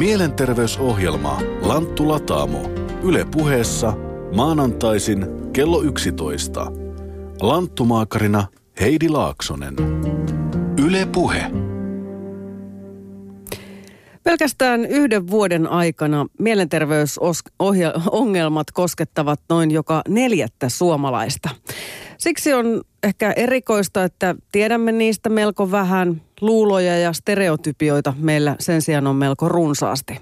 Mielenterveysohjelma Lanttu Lataamo. Yle puheessa maanantaisin kello 11. Lanttumaakarina Heidi Laaksonen. Yle puhe. Pelkästään yhden vuoden aikana mielenterveysongelmat koskettavat noin joka neljättä suomalaista. Siksi on ehkä erikoista, että tiedämme niistä melko vähän. Luuloja ja stereotypioita meillä sen sijaan on melko runsaasti.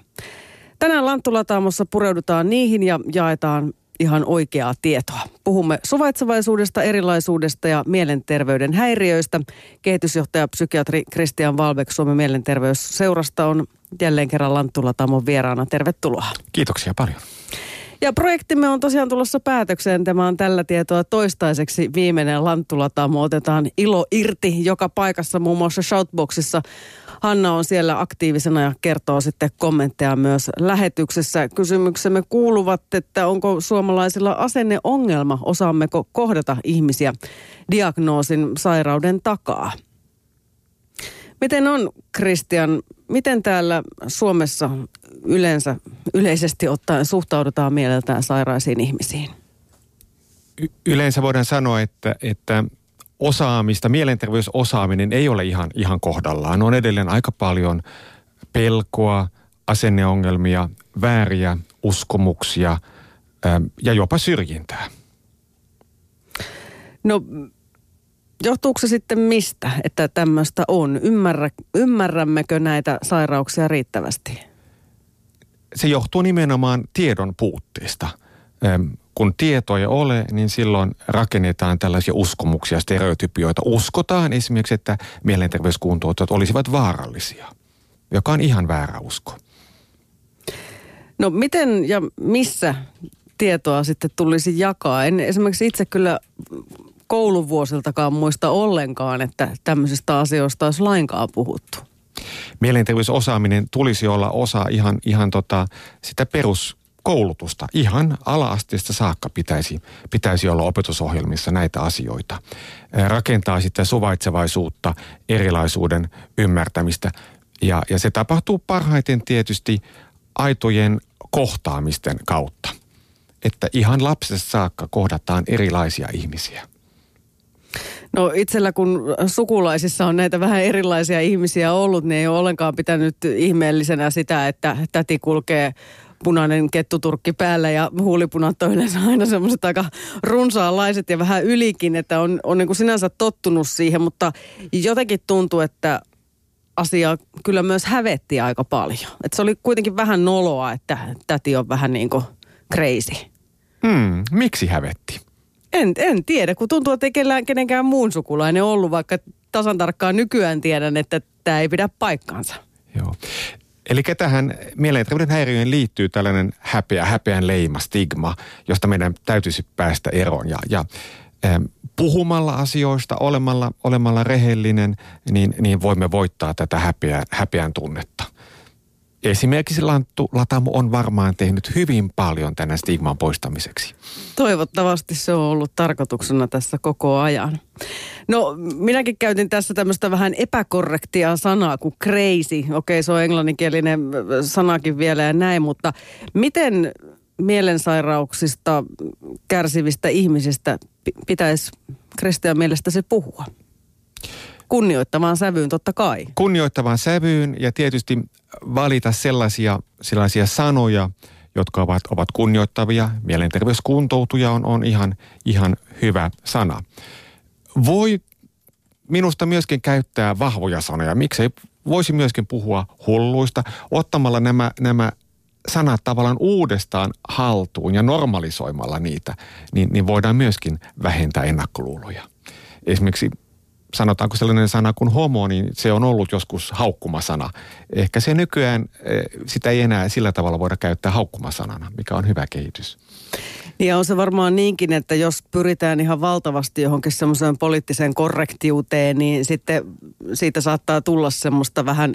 Tänään Lanttulataamossa pureudutaan niihin ja jaetaan ihan oikeaa tietoa. Puhumme suvaitsevaisuudesta, erilaisuudesta ja mielenterveyden häiriöistä. Kehitysjohtaja psykiatri Christian Valbeck Suomen mielenterveysseurasta on jälleen kerran Lanttulataamon vieraana. Tervetuloa. Kiitoksia paljon. Ja projektimme on tosiaan tulossa päätökseen. Tämä on tällä tietoa toistaiseksi viimeinen Lanttulatamo. Otetaan ilo irti joka paikassa, muun muassa Shoutboxissa. Hanna on siellä aktiivisena ja kertoo sitten kommentteja myös lähetyksessä. Kysymyksemme kuuluvat, että onko suomalaisilla asenneongelma, osaammeko kohdata ihmisiä diagnoosin sairauden takaa. Miten on, Christian, miten täällä Suomessa yleensä, yleisesti ottaen suhtaudutaan mieleltään sairaisiin ihmisiin? Y- yleensä voidaan sanoa, että, että osaamista, mielenterveysosaaminen ei ole ihan, ihan kohdallaan. On edelleen aika paljon pelkoa, asenneongelmia, vääriä uskomuksia ja jopa syrjintää. No Johtuuko se sitten mistä, että tämmöistä on? Ymmärrä, ymmärrämmekö näitä sairauksia riittävästi? Se johtuu nimenomaan tiedon puutteesta. Kun tietoa ei ole, niin silloin rakennetaan tällaisia uskomuksia, stereotypioita. Uskotaan esimerkiksi, että mielenterveyskuntoutujat olisivat vaarallisia, joka on ihan väärä usko. No miten ja missä tietoa sitten tulisi jakaa? En esimerkiksi itse kyllä kouluvuosiltakaan muista ollenkaan, että tämmöisistä asioista olisi lainkaan puhuttu. Mielenterveysosaaminen tulisi olla osa ihan, ihan tota, sitä peruskoulutusta. Ihan ala-asteesta saakka pitäisi, pitäisi olla opetusohjelmissa näitä asioita. Rakentaa sitten suvaitsevaisuutta, erilaisuuden ymmärtämistä. Ja, ja se tapahtuu parhaiten tietysti aitojen kohtaamisten kautta. Että ihan lapsesta saakka kohdataan erilaisia ihmisiä. No itsellä kun sukulaisissa on näitä vähän erilaisia ihmisiä ollut, niin ei ole ollenkaan pitänyt ihmeellisenä sitä, että täti kulkee punainen kettuturkki päällä ja huulipunat on yleensä aina semmoiset aika runsaanlaiset ja vähän ylikin, että on, on niin kuin sinänsä tottunut siihen, mutta jotenkin tuntuu, että asia kyllä myös hävetti aika paljon. Että se oli kuitenkin vähän noloa, että täti on vähän niin kuin crazy. Hmm, miksi hävetti? En, en tiedä, kun tuntuu, että ei kellään, kenenkään muun sukulainen ollut, vaikka tasan tarkkaan nykyään tiedän, että tämä ei pidä paikkaansa. Joo. Eli tähän mielenterveyden häiriöön liittyy tällainen häpeä, häpeän leima, stigma, josta meidän täytyisi päästä eroon. Ja, ja ähm, puhumalla asioista, olemalla, olemalla rehellinen, niin, niin voimme voittaa tätä häpeä, häpeän tunnetta. Esimerkiksi Lanttu Latamo on varmaan tehnyt hyvin paljon tänä stigman poistamiseksi. Toivottavasti se on ollut tarkoituksena tässä koko ajan. No minäkin käytin tässä tämmöistä vähän epäkorrektia sanaa kuin crazy. Okei, se on englanninkielinen sanakin vielä ja näin, mutta miten mielensairauksista kärsivistä ihmisistä pitäisi Kristian mielestä se puhua? Kunnioittavaan sävyyn totta kai. Kunnioittavaan sävyyn ja tietysti valita sellaisia, sellaisia sanoja, jotka ovat, ovat kunnioittavia. Mielenterveyskuntoutuja on, on ihan, ihan hyvä sana. Voi minusta myöskin käyttää vahvoja sanoja. Miksei voisi myöskin puhua hulluista ottamalla nämä, nämä sanat tavallaan uudestaan haltuun ja normalisoimalla niitä, niin, niin voidaan myöskin vähentää ennakkoluuloja. Esimerkiksi sanotaanko sellainen sana kuin homo, niin se on ollut joskus haukkumasana. Ehkä se nykyään, eh, sitä ei enää sillä tavalla voida käyttää haukkumasanana, mikä on hyvä kehitys. Ja on se varmaan niinkin, että jos pyritään ihan valtavasti johonkin semmoiseen poliittiseen korrektiuteen, niin sitten siitä saattaa tulla semmoista vähän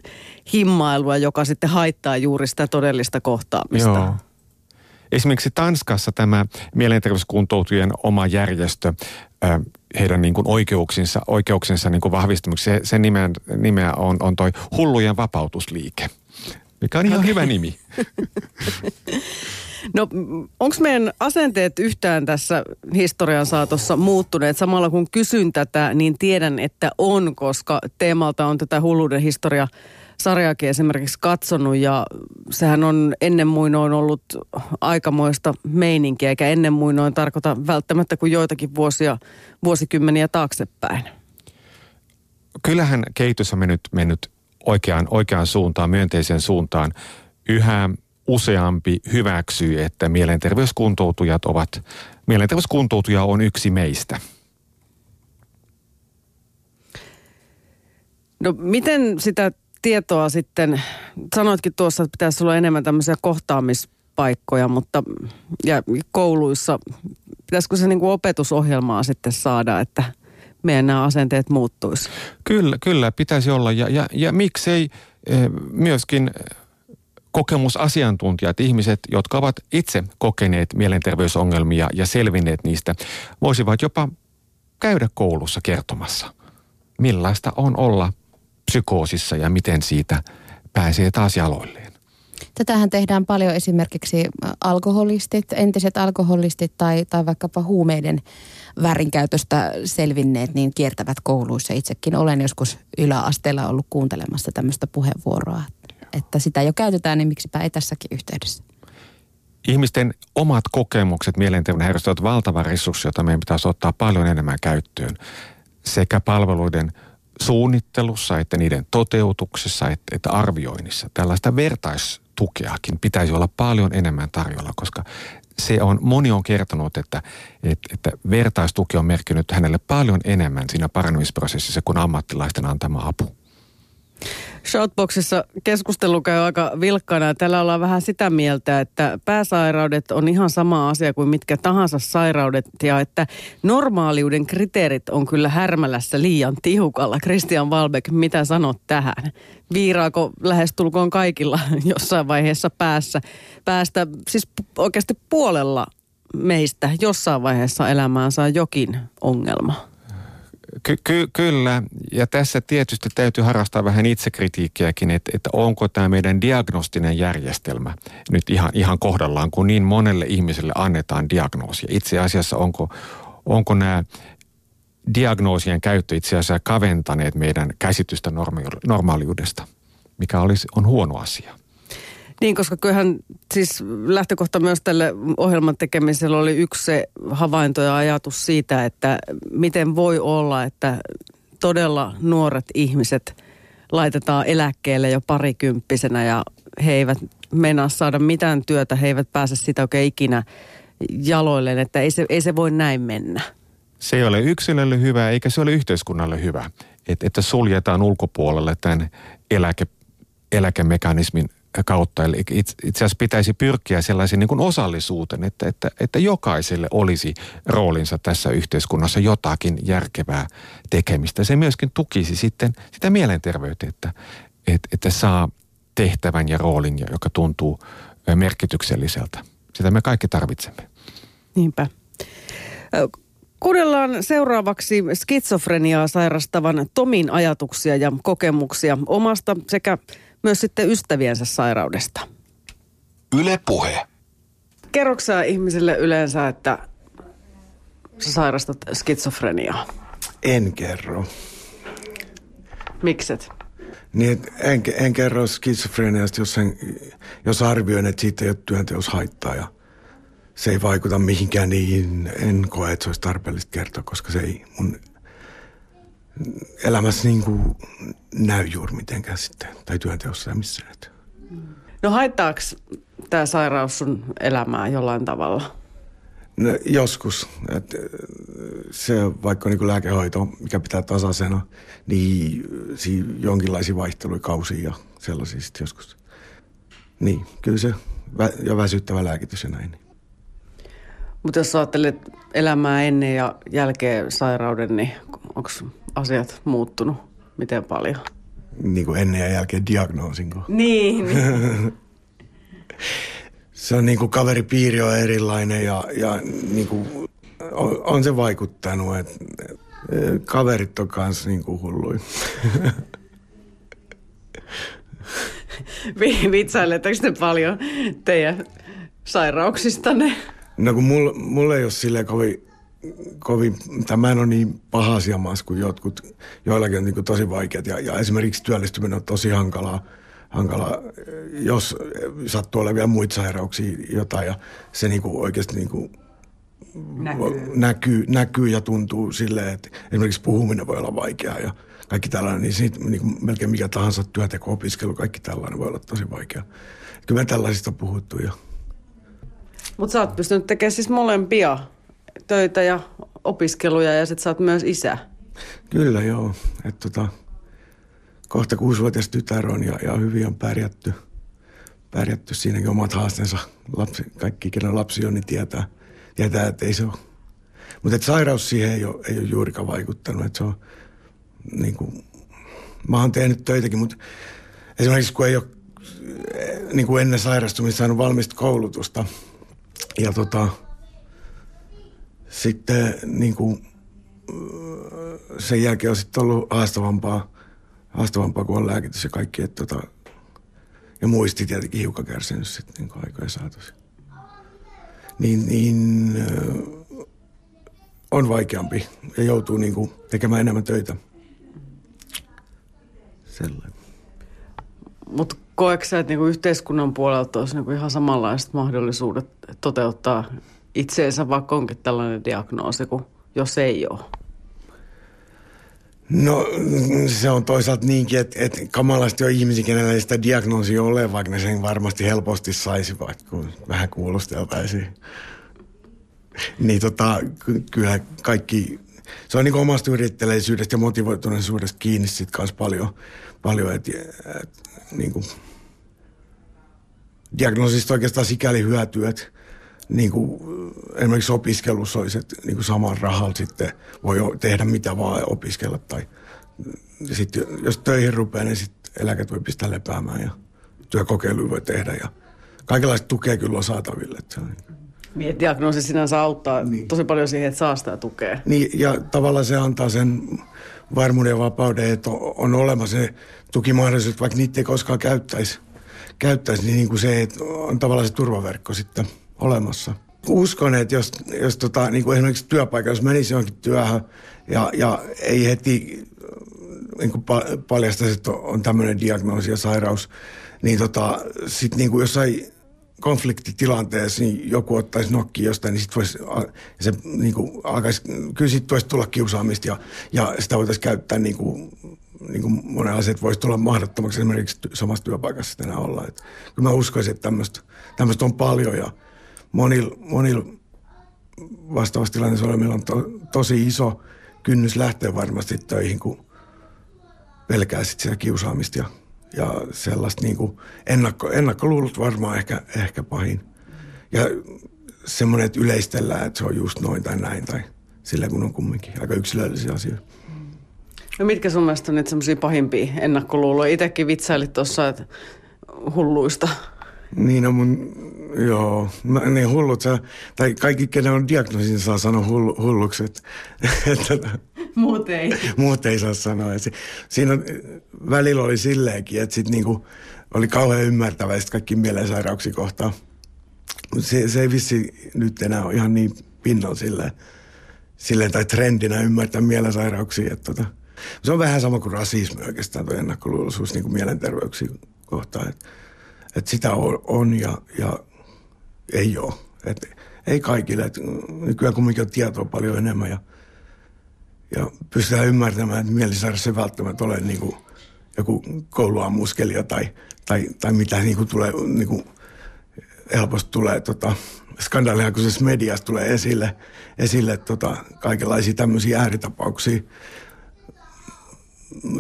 himmailua, joka sitten haittaa juuri sitä todellista kohtaamista. Joo. Esimerkiksi Tanskassa tämä mielenterveyskuntoutujien oma järjestö, heidän niin kuin oikeuksinsa, oikeuksinsa niin kuin vahvistamiseksi, se, sen nimeä, nimeä on, on toi hullujen vapautusliike. mikä on ihan hyvä nimi. No onko meidän asenteet yhtään tässä historian saatossa muuttuneet? Samalla kun kysyn tätä, niin tiedän, että on, koska teemalta on tätä hulluuden historia sarjaakin esimerkiksi katsonut ja sehän on ennen muinoin ollut aikamoista meininkiä, eikä ennen muinoin tarkoita välttämättä kuin joitakin vuosia, vuosikymmeniä taaksepäin. Kyllähän kehitys on mennyt, mennyt oikeaan, oikeaan suuntaan, myönteiseen suuntaan. Yhä useampi hyväksyy, että mielenterveyskuntoutujat ovat, mielenterveyskuntoutuja on yksi meistä. No miten sitä tietoa sitten, sanoitkin tuossa, että pitäisi olla enemmän tämmöisiä kohtaamispaikkoja, mutta ja kouluissa, pitäisikö se niin kuin opetusohjelmaa sitten saada, että meidän nämä asenteet muuttuisi? Kyllä, kyllä pitäisi olla ja, ja, ja miksei eh, myöskin kokemusasiantuntijat, ihmiset, jotka ovat itse kokeneet mielenterveysongelmia ja selvinneet niistä, voisivat jopa käydä koulussa kertomassa, millaista on olla psykoosissa ja miten siitä pääsee taas jaloilleen. Tätähän tehdään paljon esimerkiksi alkoholistit, entiset alkoholistit tai, tai vaikkapa huumeiden väärinkäytöstä selvinneet, niin kiertävät kouluissa. Itsekin olen joskus yläasteella ollut kuuntelemassa tämmöistä puheenvuoroa, että sitä jo käytetään, niin miksipä ei tässäkin yhteydessä. Ihmisten omat kokemukset mielenterveyden häiriöstä ovat valtava resurssi, jota meidän pitäisi ottaa paljon enemmän käyttöön sekä palveluiden suunnittelussa, että niiden toteutuksessa, että, että arvioinnissa. Tällaista vertaistukeakin pitäisi olla paljon enemmän tarjolla, koska se on, moni on kertonut, että, että, että vertaistuki on merkinnyt hänelle paljon enemmän siinä parannumisprosessissa kuin ammattilaisten antama apu. Shoutboxissa keskustelu käy aika vilkkana. Täällä ollaan vähän sitä mieltä, että pääsairaudet on ihan sama asia kuin mitkä tahansa sairaudet ja että normaaliuden kriteerit on kyllä härmälässä liian tiukalla. Christian Valbeck, mitä sanot tähän? Viiraako lähestulkoon kaikilla jossain vaiheessa päässä, päästä, siis oikeasti puolella meistä jossain vaiheessa elämään saa jokin ongelma? Ky- ky- kyllä, ja tässä tietysti täytyy harrastaa vähän itsekritiikkiäkin, että, että onko tämä meidän diagnostinen järjestelmä nyt ihan, ihan kohdallaan, kun niin monelle ihmiselle annetaan diagnoosia. Itse asiassa onko, onko nämä diagnoosien käyttö itse asiassa kaventaneet meidän käsitystä normaaliudesta, mikä olisi, on huono asia. Niin, koska kyllähän siis lähtökohta myös tälle ohjelman tekemiselle oli yksi se havainto ja ajatus siitä, että miten voi olla, että todella nuoret ihmiset laitetaan eläkkeelle jo parikymppisenä ja he eivät meinaa saada mitään työtä, he eivät pääse sitä oikein ikinä jaloilleen, että ei se, ei se voi näin mennä. Se ei ole yksilölle hyvä eikä se ole yhteiskunnalle hyvä, että, että suljetaan ulkopuolelle tämän eläke, eläkemekanismin kautta. Eli itse asiassa pitäisi pyrkiä sellaisen niin osallisuuteen, että, että, että jokaiselle olisi roolinsa tässä yhteiskunnassa jotakin järkevää tekemistä. Se myöskin tukisi sitten sitä mielenterveyttä, että, että, että saa tehtävän ja roolin, joka tuntuu merkitykselliseltä. Sitä me kaikki tarvitsemme. Niinpä. Kuunnellaan seuraavaksi skitsofreniaa sairastavan Tomin ajatuksia ja kokemuksia omasta sekä myös sitten ystäviensä sairaudesta. Yle Puhe. Kerroksä ihmisille yleensä, että sä sairastat skitsofreniaa? En kerro. Mikset? Niin, en, en kerro skitsofreniasta, jos, en, jos arvioin, että siitä ei ole työnteos haittaa ja se ei vaikuta mihinkään, niin en koe, että se olisi tarpeellista kertoa, koska se ei mun elämässä niin kuin näy juuri mitenkään sitten, tai työnteossa ja missään. No haittaako tämä sairaus sun elämää jollain tavalla? No, joskus. Et, se vaikka niin lääkehoito, mikä pitää tasaisena, niin siinä jonkinlaisia vaihteluja kausia ja sellaisia sitten joskus. Niin, kyllä se vä- ja väsyttävä lääkitys ja näin. Mutta jos ajattelet elämää ennen ja jälkeen sairauden, niin onko asiat muuttunut? Miten paljon? Niin kuin ennen ja jälkeen diagnoosin. Niin. niin. se on niin kuin kaveripiiri on erilainen ja, ja niin kuin on, on se vaikuttanut, että kaverit on kanssa niin kuin hulluin. Vi- Vitsailetteko te paljon teidän sairauksistanne? No kun mulla, mulla ei ole silleen kovin, kovin tai mä en ole niin pahasia maassa kuin jotkut, joillakin on niin tosi vaikeat ja, ja esimerkiksi työllistyminen on tosi hankalaa, hankalaa jos sattuu olemaan vielä muita sairauksia jotain ja se niin kuin oikeasti niin kuin Näkyy. näkyy, näkyy ja tuntuu silleen, että esimerkiksi puhuminen voi olla vaikeaa ja kaikki tällainen, niin, siitä, niin kuin melkein mikä tahansa työteko, opiskelu, kaikki tällainen voi olla tosi vaikeaa. Kyllä me tällaisista on puhuttu jo. Mutta sä oot pystynyt tekemään siis molempia töitä ja opiskeluja ja sit sä oot myös isä. Kyllä joo, että tota, kohta kuusivuotias tytär on ja, ja hyvin on pärjätty. Pärjätty siinäkin omat haasteensa. Lapsi, kaikki, kenen lapsi on, niin tietää, tietää että ei se ole. Mutta sairaus siihen ei ole, ei ole juurikaan vaikuttanut. Että se on, niin kuin, mä oon tehnyt töitäkin, mutta esimerkiksi kun ei ole niin kuin ennen sairastumista saanut valmista koulutusta. Ja tota, sitten niin kuin, sen jälkeen on sitten ollut haastavampaa, haastavampaa kuin on lääkitys ja kaikki. Että tota, ja muisti tietenkin hiukan kärsinyt sitten niin aikojen saatossa. Niin, niin on vaikeampi ja joutuu niin kuin tekemään enemmän töitä. Sellainen. Mutta koetko sä, että niinku yhteiskunnan puolelta olisi niinku ihan samanlaiset mahdollisuudet toteuttaa itseensä, vaikka onkin tällainen diagnoosi, kuin jos ei ole? No se on toisaalta niinkin, että, että kamalasti on ihmisiä, kenellä ei sitä diagnoosia ole, vaikka ne sen varmasti helposti saisivat, kun vähän kuulusteltaisiin. Niin tota, ky- kyllä kaikki, se on niin omasta yritteleisyydestä ja motivoituneisuudesta kiinni sitten kanssa paljon, paljon että et, niin kuin, diagnoosista oikeastaan sikäli hyötyy, että niin kuin, esimerkiksi opiskelussa olisi, että niin kuin saman rahalla sitten voi tehdä mitä vaan ja opiskella. Tai sitten jos töihin rupeaa, niin sitten eläket voi pistää lepäämään ja työkokeiluja voi tehdä. Ja kaikenlaista tukea kyllä on saataville. Että se on, Niin, että diagnoosi sinänsä auttaa niin. tosi paljon siihen, että saa sitä tukea. niin, ja tavallaan se antaa sen varmuuden ja vapauden, että on, on olemassa se tukimahdollisuus, vaikka niitä ei koskaan käyttäisi. Käyttäisi, niin, niin kuin se, että on tavallaan se turvaverkko sitten olemassa. Uskon, että jos, jos tota, niin kuin esimerkiksi työpaikka, jos menisi johonkin työhön ja, ja ei heti niin kuin pa- paljastaisi, että on tämmöinen diagnoosi ja sairaus, niin tota, sitten niin kuin jossain konfliktitilanteessa niin joku ottaisi nokki jostain, niin sitten voisi, se niin kuin alkaisi, kyllä sitten voisi tulla kiusaamista ja, ja sitä voitaisiin käyttää niin kuin, niin kuin monen asiat voisi tulla mahdottomaksi esimerkiksi samassa työpaikassa sitten enää olla. Et kyllä mä uskoisin, että tämmöistä on paljon ja monilla monil vastaavassa tilanteessa olevilla on to, tosi iso kynnys lähteä varmasti töihin, kun pelkää sitten sitä kiusaamista ja, ja sellaista niin kuin ennakko, ennakkoluulut varmaan ehkä, ehkä pahin. Ja semmoinen, että yleistellään, että se on just noin tai näin tai sillä kun on kumminkin aika yksilöllisiä asioita. No mitkä sun mielestä on nyt semmoisia pahimpia ennakkoluuloja? Itsekin vitsailit tuossa, että hulluista. Niin on mun, joo, mä, niin hullut, sä, tai kaikki, kenen on diagnoosin, saa sanoa hullu, hulluksi, että, että Muut ei. muut ei saa sanoa. Se, siinä on, välillä oli silleenkin, että sit niinku oli kauhean ymmärtäväistä kaikki mielensairauksia kohtaan. Mutta se, se ei vissi nyt enää ole ihan niin pinnalla silleen, silleen tai trendinä ymmärtää mielensairauksia. Että tota, se on vähän sama kuin rasismi oikeastaan, tuo ennakkoluuloisuus niin kuin mielenterveyksiä kohtaan. Että et sitä on, on ja, ja ei ole. Et ei kaikille. Et nykyään kumminkin on tietoa paljon enemmän ja, ja pystytään ymmärtämään, että mielisairaus ei välttämättä ole niin kuin joku kouluammuskelija tai, tai, tai mitä niin kuin tulee, niin kuin helposti tulee tota, skandaalihakuisessa mediassa tulee esille, esille tota, kaikenlaisia tämmöisiä ääritapauksia.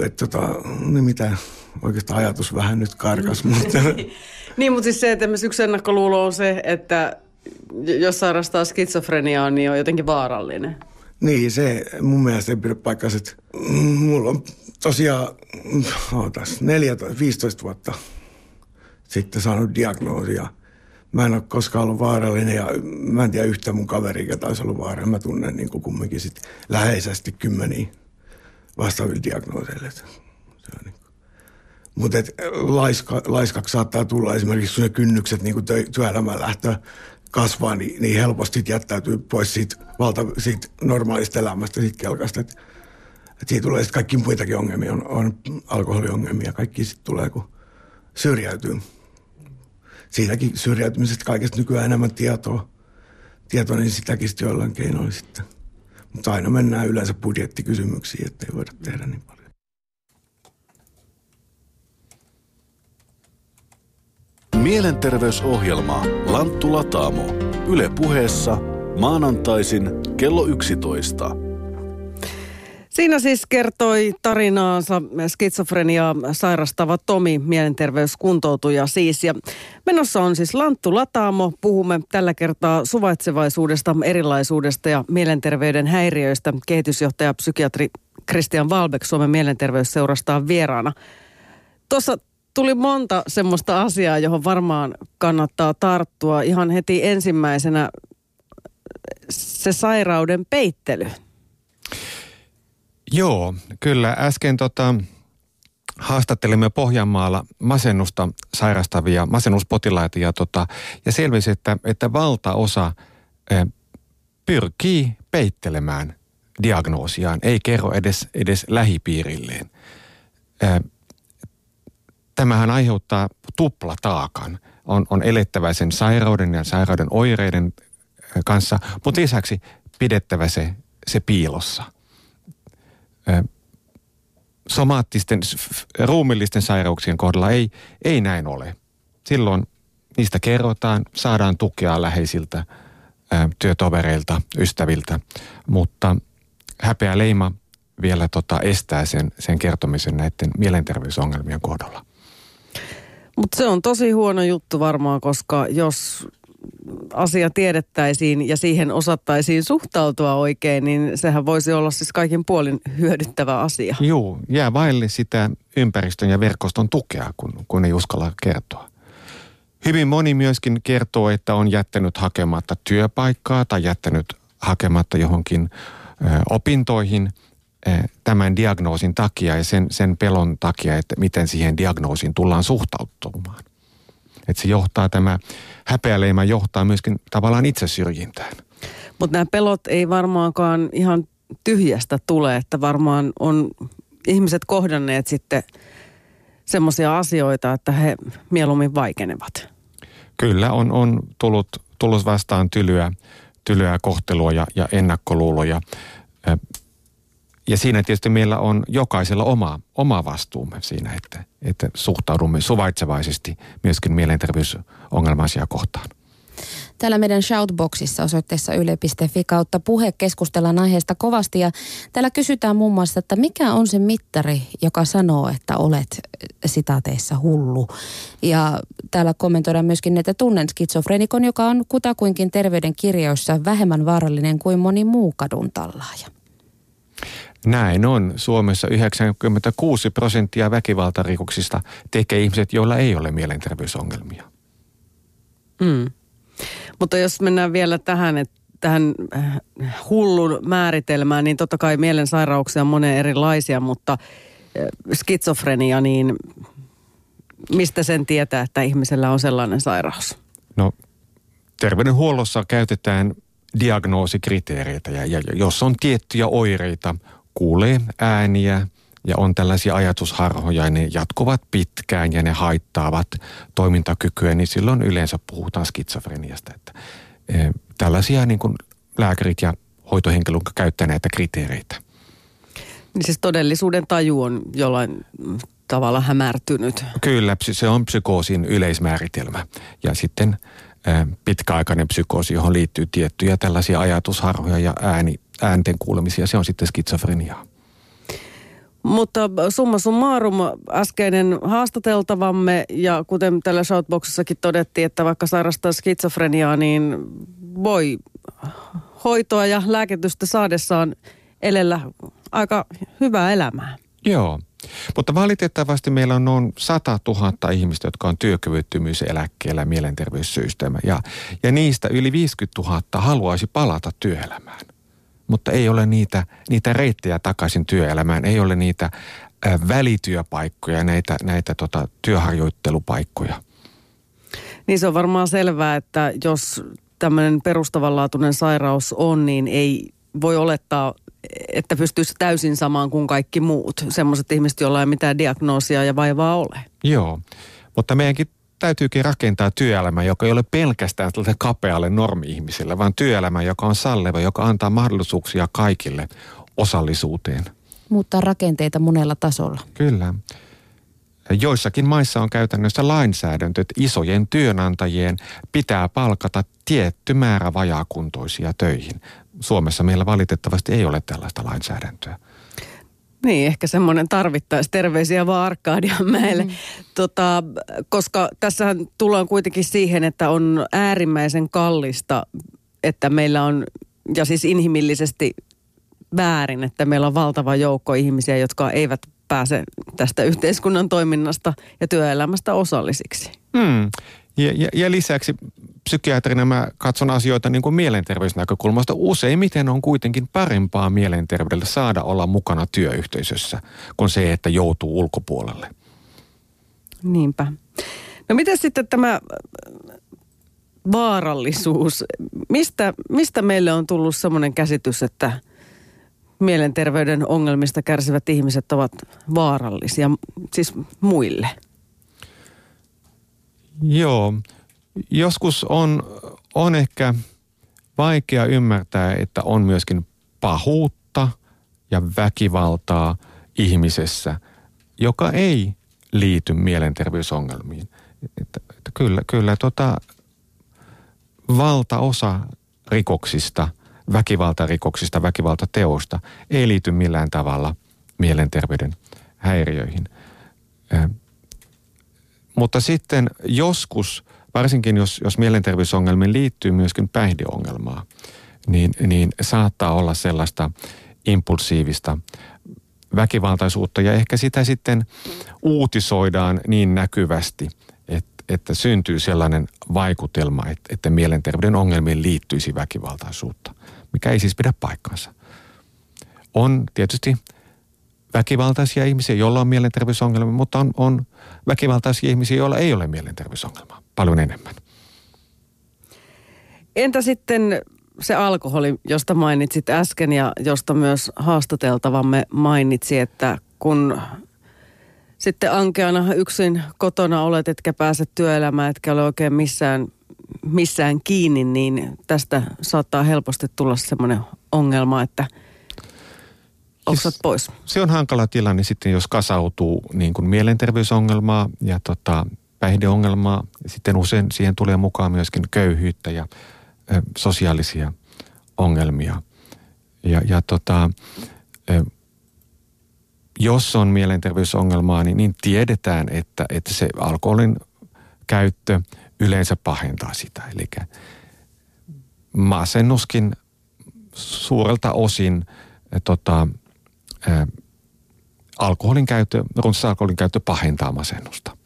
Että tota, niin mitä, oikeastaan ajatus vähän nyt karkas, mutta Niin, mutta siis se, että yksi ennakkoluulo on se, että jos sairastaa skitsofreniaa, niin on jotenkin vaarallinen. Niin, se mun mielestä ei pidä paikkansa, että mulla on tosiaan, ootas, 14, 15 vuotta sitten saanut diagnoosia. Mä en ole koskaan ollut vaarallinen ja mä en tiedä yhtä mun kaveri, ketä olisi ollut vaarallinen. Mä tunnen niin kuin kumminkin sit läheisesti kymmeniä vastaaville diagnooseille. että Se on niin kuin. Mutta laiska, laiskaksi saattaa tulla esimerkiksi, ne kynnykset niin kuin työelämään lähtö kasvaa, niin, niin helposti jättäytyy pois siitä, valta, siitä normaalista elämästä, siitä kelkasta. Et, et siitä tulee sitten kaikki muitakin ongelmia, on, on alkoholiongelmia, kaikki sitten tulee, kun syrjäytyy. Siitäkin syrjäytymisestä kaikesta nykyään enemmän tietoa, tietoa niin sitäkin sitten jollain keinoin sitten. Mutta aina mennään yleensä budjettikysymyksiin, ettei voida tehdä niin paljon. Mielenterveysohjelma Lanttu Lataamo. Yle puheessa maanantaisin kello 11. Siinä siis kertoi tarinaansa skitsofreniaa sairastava Tomi, mielenterveyskuntoutuja siis. Ja menossa on siis Lanttu Lataamo. Puhumme tällä kertaa suvaitsevaisuudesta, erilaisuudesta ja mielenterveyden häiriöistä. Kehitysjohtaja psykiatri Christian Valbeck Suomen mielenterveysseurasta on vieraana. Tuossa tuli monta semmoista asiaa, johon varmaan kannattaa tarttua. Ihan heti ensimmäisenä se sairauden peittely. Joo, kyllä. Äsken tota, haastattelimme Pohjanmaalla masennusta sairastavia masennuspotilaita ja, tota, ja selvisi, että, että valtaosa e, pyrkii peittelemään diagnoosiaan, ei kerro edes, edes lähipiirilleen. E, tämähän aiheuttaa tuplataakan. On, on elettävä sen sairauden ja sairauden oireiden kanssa, mutta lisäksi pidettävä se, se piilossa. Somaattisten, ruumillisten sairauksien kohdalla ei, ei näin ole. Silloin niistä kerrotaan, saadaan tukea läheisiltä, työtovereilta, ystäviltä, mutta häpeä leima vielä tota estää sen, sen kertomisen näiden mielenterveysongelmien kohdalla. Mutta se on tosi huono juttu varmaan, koska jos asia tiedettäisiin ja siihen osattaisiin suhtautua oikein, niin sehän voisi olla siis kaikin puolin hyödyttävä asia. Joo, jää vaille sitä ympäristön ja verkoston tukea, kun, kun ei uskalla kertoa. Hyvin moni myöskin kertoo, että on jättänyt hakematta työpaikkaa tai jättänyt hakematta johonkin ö, opintoihin – tämän diagnoosin takia ja sen, sen pelon takia, että miten siihen diagnoosiin tullaan suhtautumaan. Että se johtaa tämä häpeäleima johtaa myöskin tavallaan itsesyrjintään. Mutta nämä pelot ei varmaankaan ihan tyhjästä tule, että varmaan on ihmiset kohdanneet sitten semmoisia asioita, että he mieluummin vaikenevat. Kyllä, on, on tullut, tullut vastaan tylyä, tylyä kohtelua ja, ja ennakkoluuloja ja siinä tietysti meillä on jokaisella oma, oma vastuumme siinä, että, että suhtaudumme suvaitsevaisesti myöskin mielenterveysongelmaisia kohtaan. Täällä meidän shoutboxissa osoitteessa yle.fi kautta puhe keskustellaan aiheesta kovasti ja täällä kysytään muun muassa, että mikä on se mittari, joka sanoo, että olet sitaateissa hullu. Ja täällä kommentoidaan myöskin, että tunnen skitsofrenikon, joka on kutakuinkin terveyden kirjoissa vähemmän vaarallinen kuin moni muu kadun tallaaja. Näin on. Suomessa 96 prosenttia väkivaltarikoksista tekee ihmiset, joilla ei ole mielenterveysongelmia. Mm. Mutta jos mennään vielä tähän, että tähän äh, hullun määritelmään, niin totta kai mielensairauksia on monen erilaisia, mutta äh, skitsofrenia, niin mistä sen tietää, että ihmisellä on sellainen sairaus? No terveydenhuollossa käytetään diagnoosikriteereitä ja, ja jos on tiettyjä oireita, kuulee ääniä ja on tällaisia ajatusharhoja ja ne jatkuvat pitkään ja ne haittaavat toimintakykyä, niin silloin yleensä puhutaan skitsofreniasta. Että, e, tällaisia niin kuin lääkärit ja hoitohenkilö käyttää näitä kriteereitä. Niin siis todellisuuden taju on jollain tavalla hämärtynyt. Kyllä, se on psykoosin yleismääritelmä. Ja sitten pitkäaikainen psykoosi, johon liittyy tiettyjä tällaisia ajatusharhoja ja ääni, äänten kuulemisia. Se on sitten skitsofreniaa. Mutta summa summarum, äskeinen haastateltavamme ja kuten tällä shoutboxissakin todettiin, että vaikka sairastaa skitsofreniaa, niin voi hoitoa ja lääkitystä saadessaan elellä aika hyvää elämää. Joo. Mutta valitettavasti meillä on noin 100 000 ihmistä, jotka on työkyvyttömyyseläkkeellä mielenterveyssyistä. Ja, ja niistä yli 50 000 haluaisi palata työelämään. Mutta ei ole niitä, niitä reittejä takaisin työelämään, ei ole niitä välityöpaikkoja, näitä, näitä tota, työharjoittelupaikkoja. Niin se on varmaan selvää, että jos tämmöinen perustavanlaatuinen sairaus on, niin ei voi olettaa, että pystyisi täysin samaan kuin kaikki muut. Semmoiset ihmiset, joilla ei mitään diagnoosia ja vaivaa ole. Joo, mutta meidänkin täytyykin rakentaa työelämä, joka ei ole pelkästään tällaiselle kapealle normi-ihmiselle, vaan työelämä, joka on salleva, joka antaa mahdollisuuksia kaikille osallisuuteen. Muuttaa rakenteita monella tasolla. Kyllä. Joissakin maissa on käytännössä lainsäädäntö, että isojen työnantajien pitää palkata tietty määrä vajaakuntoisia töihin. Suomessa meillä valitettavasti ei ole tällaista lainsäädäntöä. Niin, ehkä semmoinen tarvittaisi. Terveisiä vaan Arkadian mäelle. Mm. Tota, koska tässä tullaan kuitenkin siihen, että on äärimmäisen kallista, että meillä on, ja siis inhimillisesti väärin, että meillä on valtava joukko ihmisiä, jotka eivät pääse tästä yhteiskunnan toiminnasta ja työelämästä osallisiksi. Hmm. Ja, ja, ja lisäksi psykiatrina mä katson asioita niin kuin mielenterveysnäkökulmasta. Useimmiten on kuitenkin parempaa mielenterveydelle saada olla mukana työyhteisössä kuin se, että joutuu ulkopuolelle. Niinpä. No miten sitten tämä vaarallisuus? Mistä, mistä meille on tullut semmoinen käsitys, että mielenterveyden ongelmista kärsivät ihmiset ovat vaarallisia, siis muille? Joo, joskus on, on ehkä vaikea ymmärtää, että on myöskin pahuutta ja väkivaltaa ihmisessä, joka ei liity mielenterveysongelmiin. Että, että kyllä, kyllä tota, valtaosa rikoksista, väkivaltarikoksista, väkivaltateosta ei liity millään tavalla mielenterveyden häiriöihin. Mutta sitten joskus, varsinkin jos, jos mielenterveysongelmiin liittyy myöskin päihdeongelmaa, niin, niin saattaa olla sellaista impulsiivista väkivaltaisuutta ja ehkä sitä sitten uutisoidaan niin näkyvästi, että, että syntyy sellainen vaikutelma, että, että mielenterveyden ongelmiin liittyisi väkivaltaisuutta, mikä ei siis pidä paikkansa. On tietysti väkivaltaisia ihmisiä, joilla on mielenterveysongelmia, mutta on, on väkivaltaisia ihmisiä, joilla ei ole mielenterveysongelmaa paljon enemmän. Entä sitten se alkoholi, josta mainitsit äsken ja josta myös haastateltavamme mainitsi, että kun sitten ankeana yksin kotona olet, etkä pääse työelämään, etkä ole oikein missään, missään kiinni, niin tästä saattaa helposti tulla semmoinen ongelma, että – oksat pois. Se on hankala tilanne sitten, jos kasautuu niin kuin mielenterveysongelmaa ja tota, päihdeongelmaa. Sitten usein siihen tulee mukaan myöskin köyhyyttä ja ö, sosiaalisia ongelmia. Ja, ja tota, ö, jos on mielenterveysongelmaa, niin, niin tiedetään, että, että se alkoholin käyttö yleensä pahentaa sitä. Eli masennuskin suurelta osin tota, ää, alkoholin käyttö, runsas alkoholin käyttö pahentaa masennusta.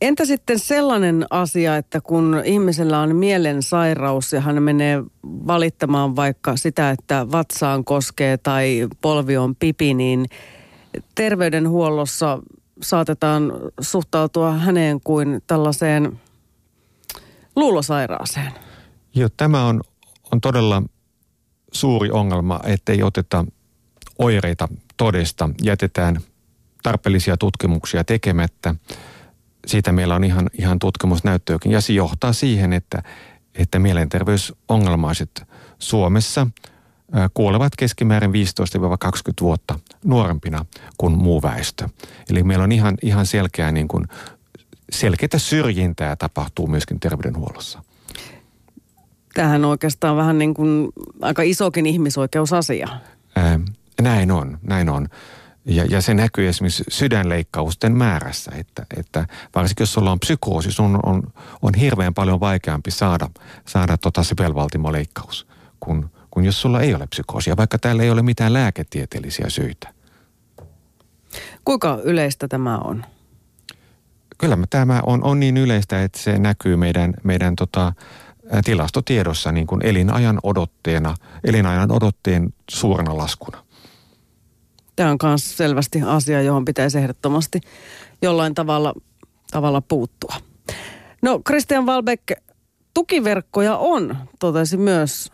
Entä sitten sellainen asia, että kun ihmisellä on mielensairaus ja hän menee valittamaan vaikka sitä, että vatsaan koskee tai polvi on pipi, niin terveydenhuollossa saatetaan suhtautua häneen kuin tällaiseen luulosairaaseen? Joo, tämä on, on todella suuri ongelma, ettei oteta oireita todesta, jätetään tarpeellisia tutkimuksia tekemättä. Siitä meillä on ihan, ihan tutkimusnäyttöäkin ja se johtaa siihen, että, että mielenterveysongelmaiset Suomessa kuolevat keskimäärin 15-20 vuotta nuorempina kuin muu väestö. Eli meillä on ihan, ihan selkeää niin kuin, selkeää syrjintää tapahtuu myöskin terveydenhuollossa. Tähän oikeastaan vähän niin kuin aika isokin ihmisoikeusasia. Ää, näin on, näin on. Ja, ja se näkyy esimerkiksi sydänleikkausten määrässä, että, että varsinkin jos sulla on psykoosi, sun on, on hirveän paljon vaikeampi saada, saada tota sepelvaltimoleikkaus, kun, kun jos sulla ei ole psykoosia, vaikka täällä ei ole mitään lääketieteellisiä syitä. Kuinka yleistä tämä on? Kyllä tämä on, on niin yleistä, että se näkyy meidän, meidän tota, tilastotiedossa niin kuin elinajan odotteena, elinajan odotteen suurena laskuna. Tämä on myös selvästi asia, johon pitäisi ehdottomasti jollain tavalla, tavalla puuttua. No Christian Valbeck, tukiverkkoja on, totesi myös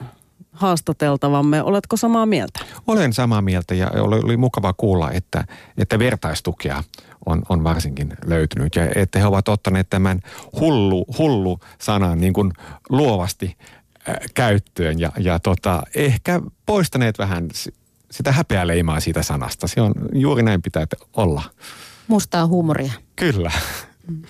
haastateltavamme. Oletko samaa mieltä? Olen samaa mieltä ja oli, oli mukava kuulla, että, että vertaistukea on, on varsinkin löytynyt ja että he ovat ottaneet tämän hullu, hullu sanan niin kuin luovasti äh, käyttöön ja, ja tota, ehkä poistaneet vähän sitä häpeäleimaa siitä sanasta. Se on juuri näin pitää olla. Mustaa huumoria. Kyllä. Mm.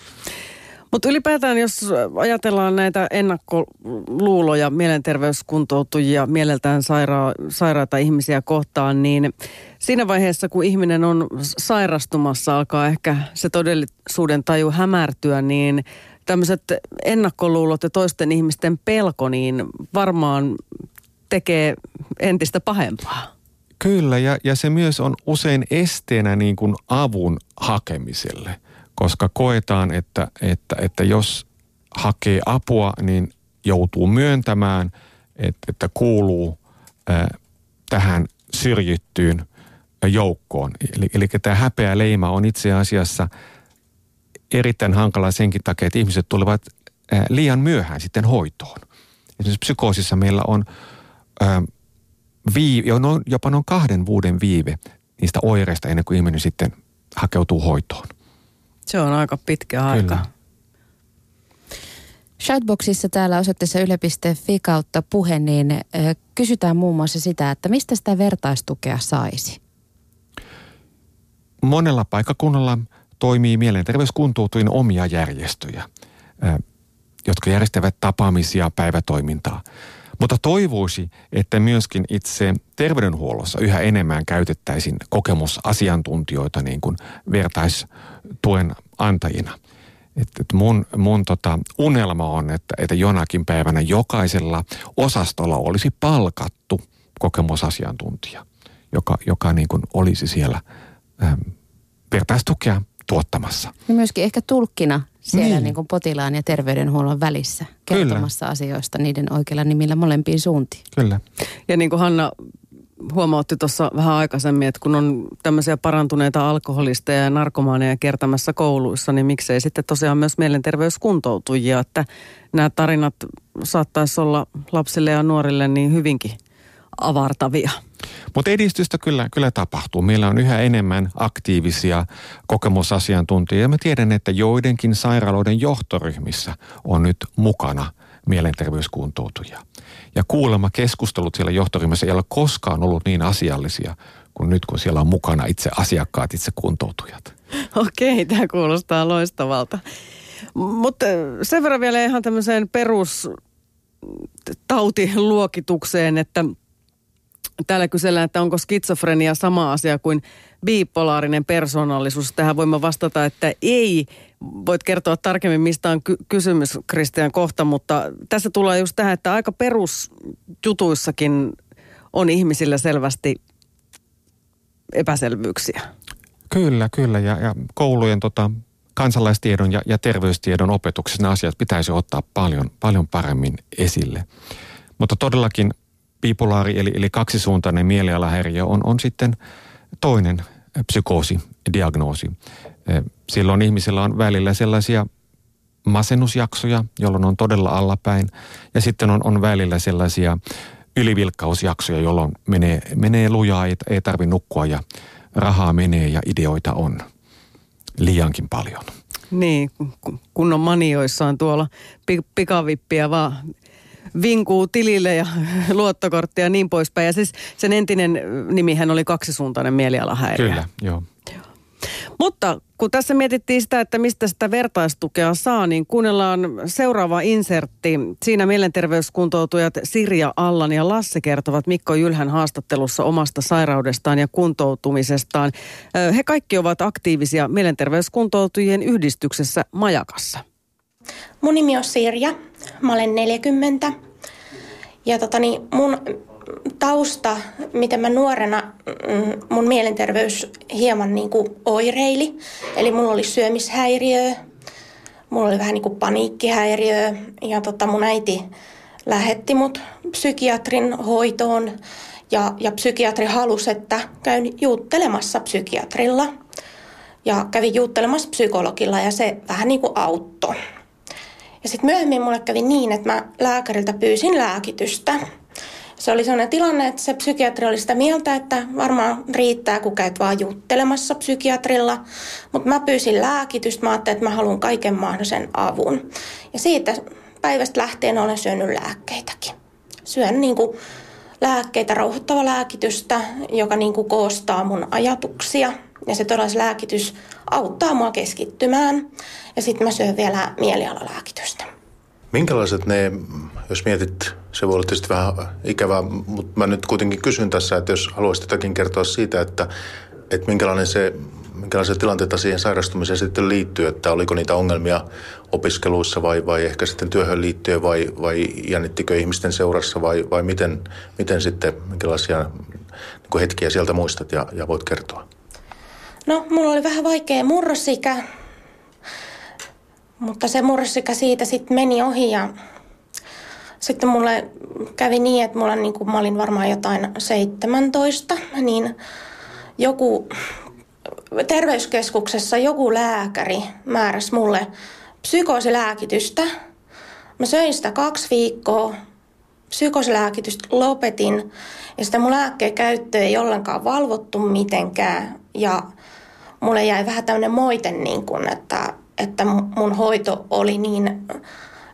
Mutta ylipäätään, jos ajatellaan näitä ennakkoluuloja mielenterveyskuntoutujia, mieleltään saira- sairaita ihmisiä kohtaan, niin siinä vaiheessa, kun ihminen on sairastumassa, alkaa ehkä se todellisuuden taju hämärtyä, niin tämmöiset ennakkoluulot ja toisten ihmisten pelko, niin varmaan tekee entistä pahempaa. Kyllä, ja, ja se myös on usein esteenä niin kuin avun hakemiselle – koska koetaan, että, että, että jos hakee apua, niin joutuu myöntämään, että, että kuuluu tähän syrjittyyn joukkoon. Eli, eli tämä häpeä leima on itse asiassa erittäin hankala senkin takia, että ihmiset tulevat liian myöhään sitten hoitoon. Esimerkiksi psykoosissa meillä on viive, jopa noin kahden vuoden viive niistä oireista ennen kuin ihminen sitten hakeutuu hoitoon. Se on aika pitkä aika. Kyllä. Shoutboxissa täällä osoitteessa yle.fi kautta puhe, niin kysytään muun muassa sitä, että mistä sitä vertaistukea saisi? Monella paikakunnalla toimii mielenterveyskuntoutuin omia järjestöjä, jotka järjestävät tapaamisia, päivätoimintaa. Mutta toivoisi, että myöskin itse terveydenhuollossa yhä enemmän käytettäisiin kokemusasiantuntijoita niin kuin vertaistuen antajina. Et, et mun mun tota, unelma on, että, että jonakin päivänä jokaisella osastolla olisi palkattu kokemusasiantuntija, joka, joka niin kuin olisi siellä äm, vertaistukea tuottamassa. Ja myöskin ehkä tulkkina siellä niin. Niin kuin potilaan ja terveydenhuollon välissä kertomassa Kyllä. asioista niiden oikeilla nimillä molempiin suuntiin. Kyllä. Ja niin kuin Hanna huomautti tuossa vähän aikaisemmin, että kun on tämmöisiä parantuneita alkoholisteja ja narkomaaneja kertämässä kouluissa, niin miksei sitten tosiaan myös mielenterveyskuntoutujia, että nämä tarinat saattaisi olla lapsille ja nuorille niin hyvinkin avartavia. Mutta edistystä kyllä, kyllä tapahtuu. Meillä on yhä enemmän aktiivisia kokemusasiantuntijoita. Mä tiedän, että joidenkin sairaaloiden johtoryhmissä on nyt mukana mielenterveyskuntoutujia. Ja kuulemma keskustelut siellä johtoryhmässä ei ole koskaan ollut niin asiallisia kuin nyt, kun siellä on mukana itse asiakkaat, itse kuntoutujat. Okei, tämä kuulostaa loistavalta. Mutta sen verran vielä ihan tämmöiseen perustautiluokitukseen, että – Täällä kysellään, että onko skitsofrenia sama asia kuin bipolaarinen persoonallisuus. Tähän voimme vastata, että ei. Voit kertoa tarkemmin, mistä on ky- kysymys, Kristian, kohta, mutta tässä tulee just tähän, että aika perusjutuissakin on ihmisillä selvästi epäselvyyksiä. Kyllä, kyllä. Ja, ja koulujen tota, kansalaistiedon ja, ja terveystiedon opetuksessa nämä asiat pitäisi ottaa paljon, paljon paremmin esille. Mutta todellakin bipolaari eli, eli kaksisuuntainen mielialahäiriö on, on sitten toinen psykoosi, diagnoosi. Silloin ihmisillä on välillä sellaisia masennusjaksoja, jolloin on todella allapäin. Ja sitten on, on välillä sellaisia ylivilkkausjaksoja, jolloin menee, menee lujaa, ei, ei tarvitse nukkua ja rahaa menee ja ideoita on liiankin paljon. Niin, kun on manioissaan tuolla pikavippiä vaan vinkuu tilille ja luottokorttia ja niin poispäin. Ja siis sen entinen nimihän oli kaksisuuntainen mielialahäiriö. Kyllä, joo. Mutta kun tässä mietittiin sitä, että mistä sitä vertaistukea saa, niin kuunnellaan seuraava insertti. Siinä mielenterveyskuntoutujat Sirja Allan ja Lasse kertovat Mikko Jylhän haastattelussa omasta sairaudestaan ja kuntoutumisestaan. He kaikki ovat aktiivisia mielenterveyskuntoutujien yhdistyksessä Majakassa. Mun nimi on Sirja, mä olen 40. Ja totani, mun tausta, miten mä nuorena, mm, mun mielenterveys hieman niin kuin oireili. Eli mulla oli syömishäiriö, mulla oli vähän niin kuin paniikkihäiriö ja tota mun äiti lähetti mut psykiatrin hoitoon. Ja, ja psykiatri halusi, että käyn juuttelemassa psykiatrilla. Ja kävin juuttelemassa psykologilla ja se vähän niin kuin auttoi. Ja sitten myöhemmin mulle kävi niin, että mä lääkäriltä pyysin lääkitystä. Se oli sellainen tilanne, että se psykiatri oli sitä mieltä, että varmaan riittää, kun käyt vaan juttelemassa psykiatrilla. Mutta mä pyysin lääkitystä, mä ajattelin, että mä haluan kaiken mahdollisen avun. Ja siitä päivästä lähtien olen syönyt lääkkeitäkin. Syön niin kuin lääkkeitä, rauhoittava lääkitystä, joka niin kuin koostaa mun ajatuksia. Ja se todella lääkitys auttaa mua keskittymään. Ja sitten mä syön vielä mielialalääkitystä. Minkälaiset ne, jos mietit, se voi olla tietysti vähän ikävää, mutta mä nyt kuitenkin kysyn tässä, että jos haluaisit jotakin kertoa siitä, että, että minkälainen se, minkälaisia tilanteita siihen sairastumiseen sitten liittyy, että oliko niitä ongelmia opiskeluissa vai, vai ehkä sitten työhön liittyen vai, vai jännittikö ihmisten seurassa vai, vai miten, miten sitten, minkälaisia niin hetkiä sieltä muistat ja, ja voit kertoa? No, mulla oli vähän vaikea murrosikä, mutta se murrosikä siitä sitten meni ohi ja sitten mulle kävi niin, että mulla niin kuin mä olin varmaan jotain 17, niin joku terveyskeskuksessa joku lääkäri määräsi mulle psykoosilääkitystä. Mä söin sitä kaksi viikkoa, psykoosilääkitystä lopetin ja sitä mun lääkkeen käyttö ei ollenkaan valvottu mitenkään ja mulle jäi vähän tämmöinen moite, niin kuin, että, että mun hoito oli niin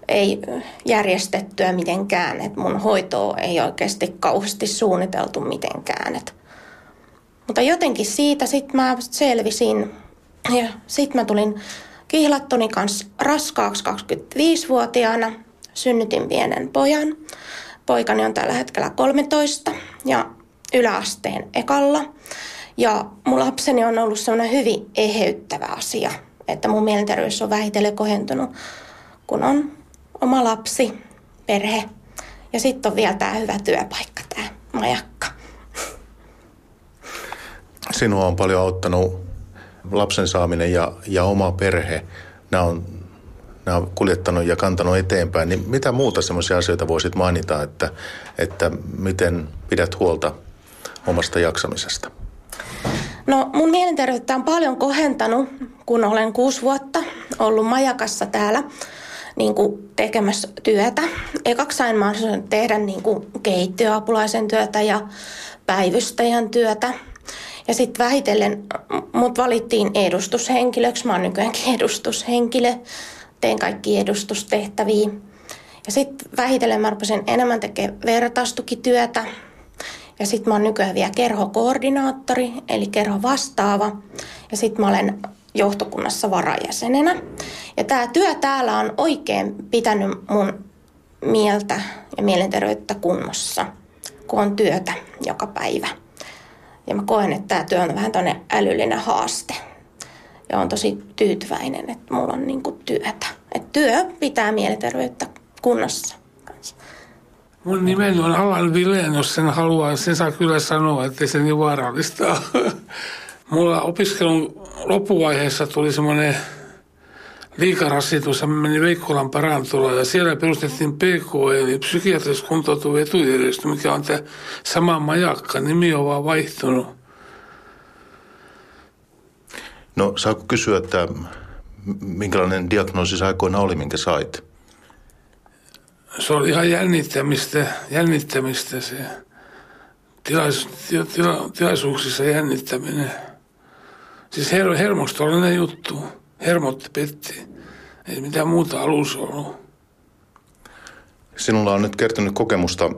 ei järjestettyä mitenkään, että mun hoitoa ei oikeasti kauheasti suunniteltu mitenkään. Et. Mutta jotenkin siitä sitten mä selvisin ja sitten mä tulin kihlattoni kanssa raskaaksi 25-vuotiaana, synnytin pienen pojan. Poikani on tällä hetkellä 13 ja yläasteen ekalla. Ja mun lapseni on ollut sellainen hyvin eheyttävä asia, että mun mielenterveys on vähitellen kohentunut, kun on oma lapsi, perhe ja sitten on vielä tämä hyvä työpaikka, tämä majakka. Sinua on paljon auttanut lapsen saaminen ja, ja oma perhe. Nämä on, nämä on kuljettanut ja kantanut eteenpäin. Niin mitä muuta sellaisia asioita voisit mainita, että, että miten pidät huolta omasta jaksamisesta? No mun mielenterveyttä on paljon kohentanut, kun olen kuusi vuotta ollut majakassa täällä niin kuin tekemässä työtä. Ekaksi sain mahdollisuuden tehdä niin kuin keittiöapulaisen työtä ja päivystäjän työtä. Ja sitten vähitellen mut valittiin edustushenkilöksi. Mä oon nykyäänkin edustushenkilö. Teen kaikki edustustehtäviä. Ja sitten vähitellen mä rupesin enemmän tekemään vertaistukityötä. Ja sitten mä oon nykyään vielä kerhokoordinaattori, eli kerho vastaava. Ja sitten mä olen johtokunnassa varajäsenenä. Ja tämä työ täällä on oikein pitänyt mun mieltä ja mielenterveyttä kunnossa, kun on työtä joka päivä. Ja mä koen, että tämä työ on vähän tämmöinen älyllinen haaste. Ja on tosi tyytyväinen, että mulla on niinku työtä. Et työ pitää mielenterveyttä kunnossa. Mun nimeni on Alan Vileen, jos sen haluaa. Sen saa kyllä sanoa, että se niin vaarallista Mulla opiskelun loppuvaiheessa tuli semmoinen liikarasitus ja meni Veikkolan parantola ja siellä perustettiin PK eli psykiatrisesti kuntoutuva etujärjestö, mikä on tämä sama majakka, nimi on vaan vaihtunut. No saako kysyä, että minkälainen diagnoosi aikoina oli, minkä sait? Se oli ihan jännittämistä, jännittämistä se tilais, tila, tilaisuuksissa jännittäminen. Siis her, hermostollinen juttu. Hermot petti. Ei mitään muuta alus ollut. Sinulla on nyt kertynyt kokemusta,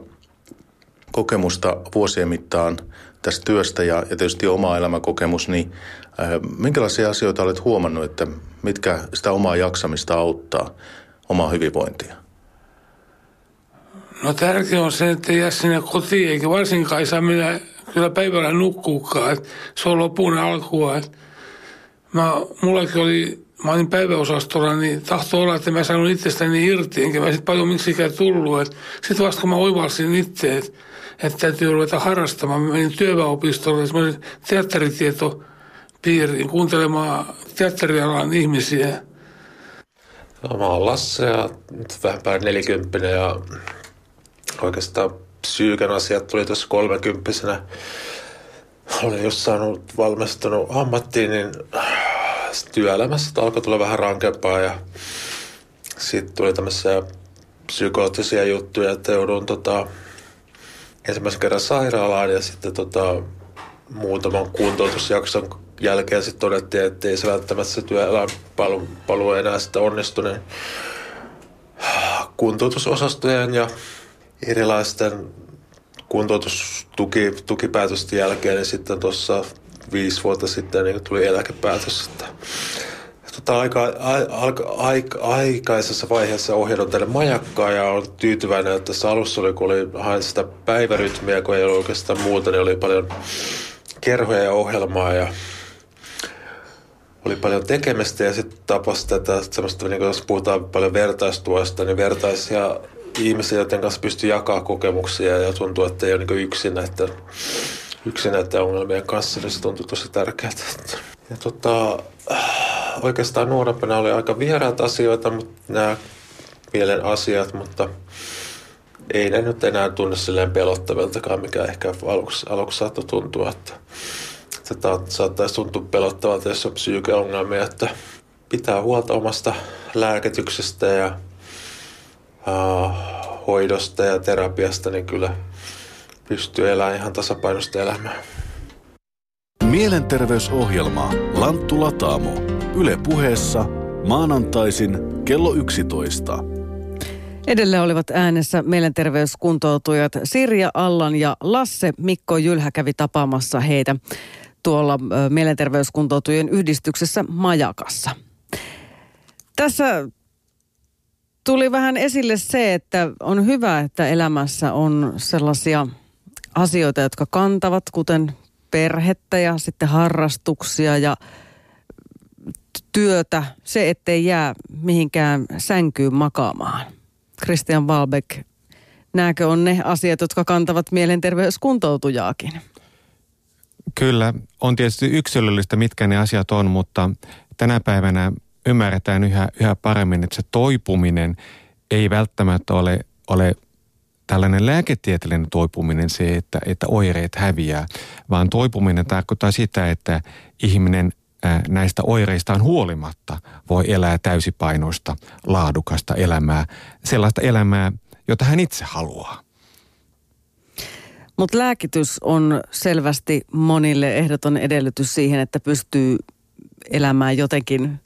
kokemusta vuosien mittaan tästä työstä ja, ja tietysti oma elämäkokemus, niin äh, minkälaisia asioita olet huomannut, että mitkä sitä omaa jaksamista auttaa, omaa hyvinvointia? No tärkeää on se, että jää sinne kotiin, eikä varsinkaan ei saa mennä kyllä päivällä nukkuukaan. se on lopun alkua. Mä, mullakin oli, mä olin päiväosastolla, niin tahto olla, että mä saanut itsestäni irti, enkä mä sitten paljon miksikään tullut. Sitten vasta kun mä oivalsin itse, että, että täytyy ruveta harrastamaan, mä menin työväopistolle, semmoinen teatteritietopiiriin kuuntelemaan teatterialan ihmisiä. Mä oon Lasse ja vähän päälle nelikymppinen ja oikeastaan psyyken asiat tuli tuossa kolmekymppisenä. Olin just saanut valmistunut ammattiin, niin työelämässä alkoi tulla vähän rankempaa ja sitten tuli tämmöisiä psykoottisia juttuja, että joudun tota, ensimmäisen kerran sairaalaan ja sitten tota, muutaman kuntoutusjakson jälkeen sitten todettiin, että ei se välttämättä se työelämän palu, palu enää sitten onnistu, niin kuntoutusosastojen ja erilaisten kuntoutustukipäätösten jälkeen, niin sitten tuossa viisi vuotta sitten niin tuli eläkepäätös. Että, tota, aika, aika, aika, aikaisessa vaiheessa ohjannut tänne majakkaa ja on tyytyväinen, että tässä alussa oli, kun oli, hain sitä päivärytmiä, kun ei ollut oikeastaan muuta, niin oli paljon kerhoja ja ohjelmaa ja oli paljon tekemistä ja sitten tapasi tätä semmoista, niin jos puhutaan paljon vertaistuosta, niin vertaisia ihmisiä, joiden kanssa pystyy jakaa kokemuksia ja tuntuu, että ei ole niin yksin näiden, yksin näiden ongelmien kanssa, niin se tuntui tosi tärkeää. Ja tota, oikeastaan nuorempana oli aika vieraat asioita, mutta nämä mielen asiat, mutta ei ne nyt enää tunne silleen pelottaviltakaan, mikä ehkä aluksi, aluksi saattoi tuntua, että Tätä saattaisi tuntua pelottavalta, jos on psyykeongelmia, että pitää huolta omasta lääkityksestä ja uh, hoidosta ja terapiasta, niin kyllä pystyy elämään ihan tasapainosta elämää. Mielenterveysohjelma Lanttu Lataamo. Yle puheessa maanantaisin kello 11. Edelleen olivat äänessä mielenterveyskuntoutujat Sirja Allan ja Lasse Mikko Jylhä kävi tapaamassa heitä tuolla mielenterveyskuntoutujien yhdistyksessä Majakassa. Tässä tuli vähän esille se, että on hyvä, että elämässä on sellaisia asioita, jotka kantavat, kuten perhettä ja sitten harrastuksia ja työtä. Se, ettei jää mihinkään sänkyyn makaamaan. Christian Walbeck, näkö on ne asiat, jotka kantavat mielenterveyskuntoutujaakin? Kyllä, on tietysti yksilöllistä, mitkä ne asiat on, mutta tänä päivänä ymmärretään yhä, yhä paremmin, että se toipuminen ei välttämättä ole, ole tällainen lääketieteellinen toipuminen se, että, että oireet häviää, vaan toipuminen tarkoittaa sitä, että ihminen näistä oireistaan huolimatta voi elää täysipainoista, laadukasta elämää, sellaista elämää, jota hän itse haluaa. Mutta lääkitys on selvästi monille ehdoton edellytys siihen, että pystyy elämään jotenkin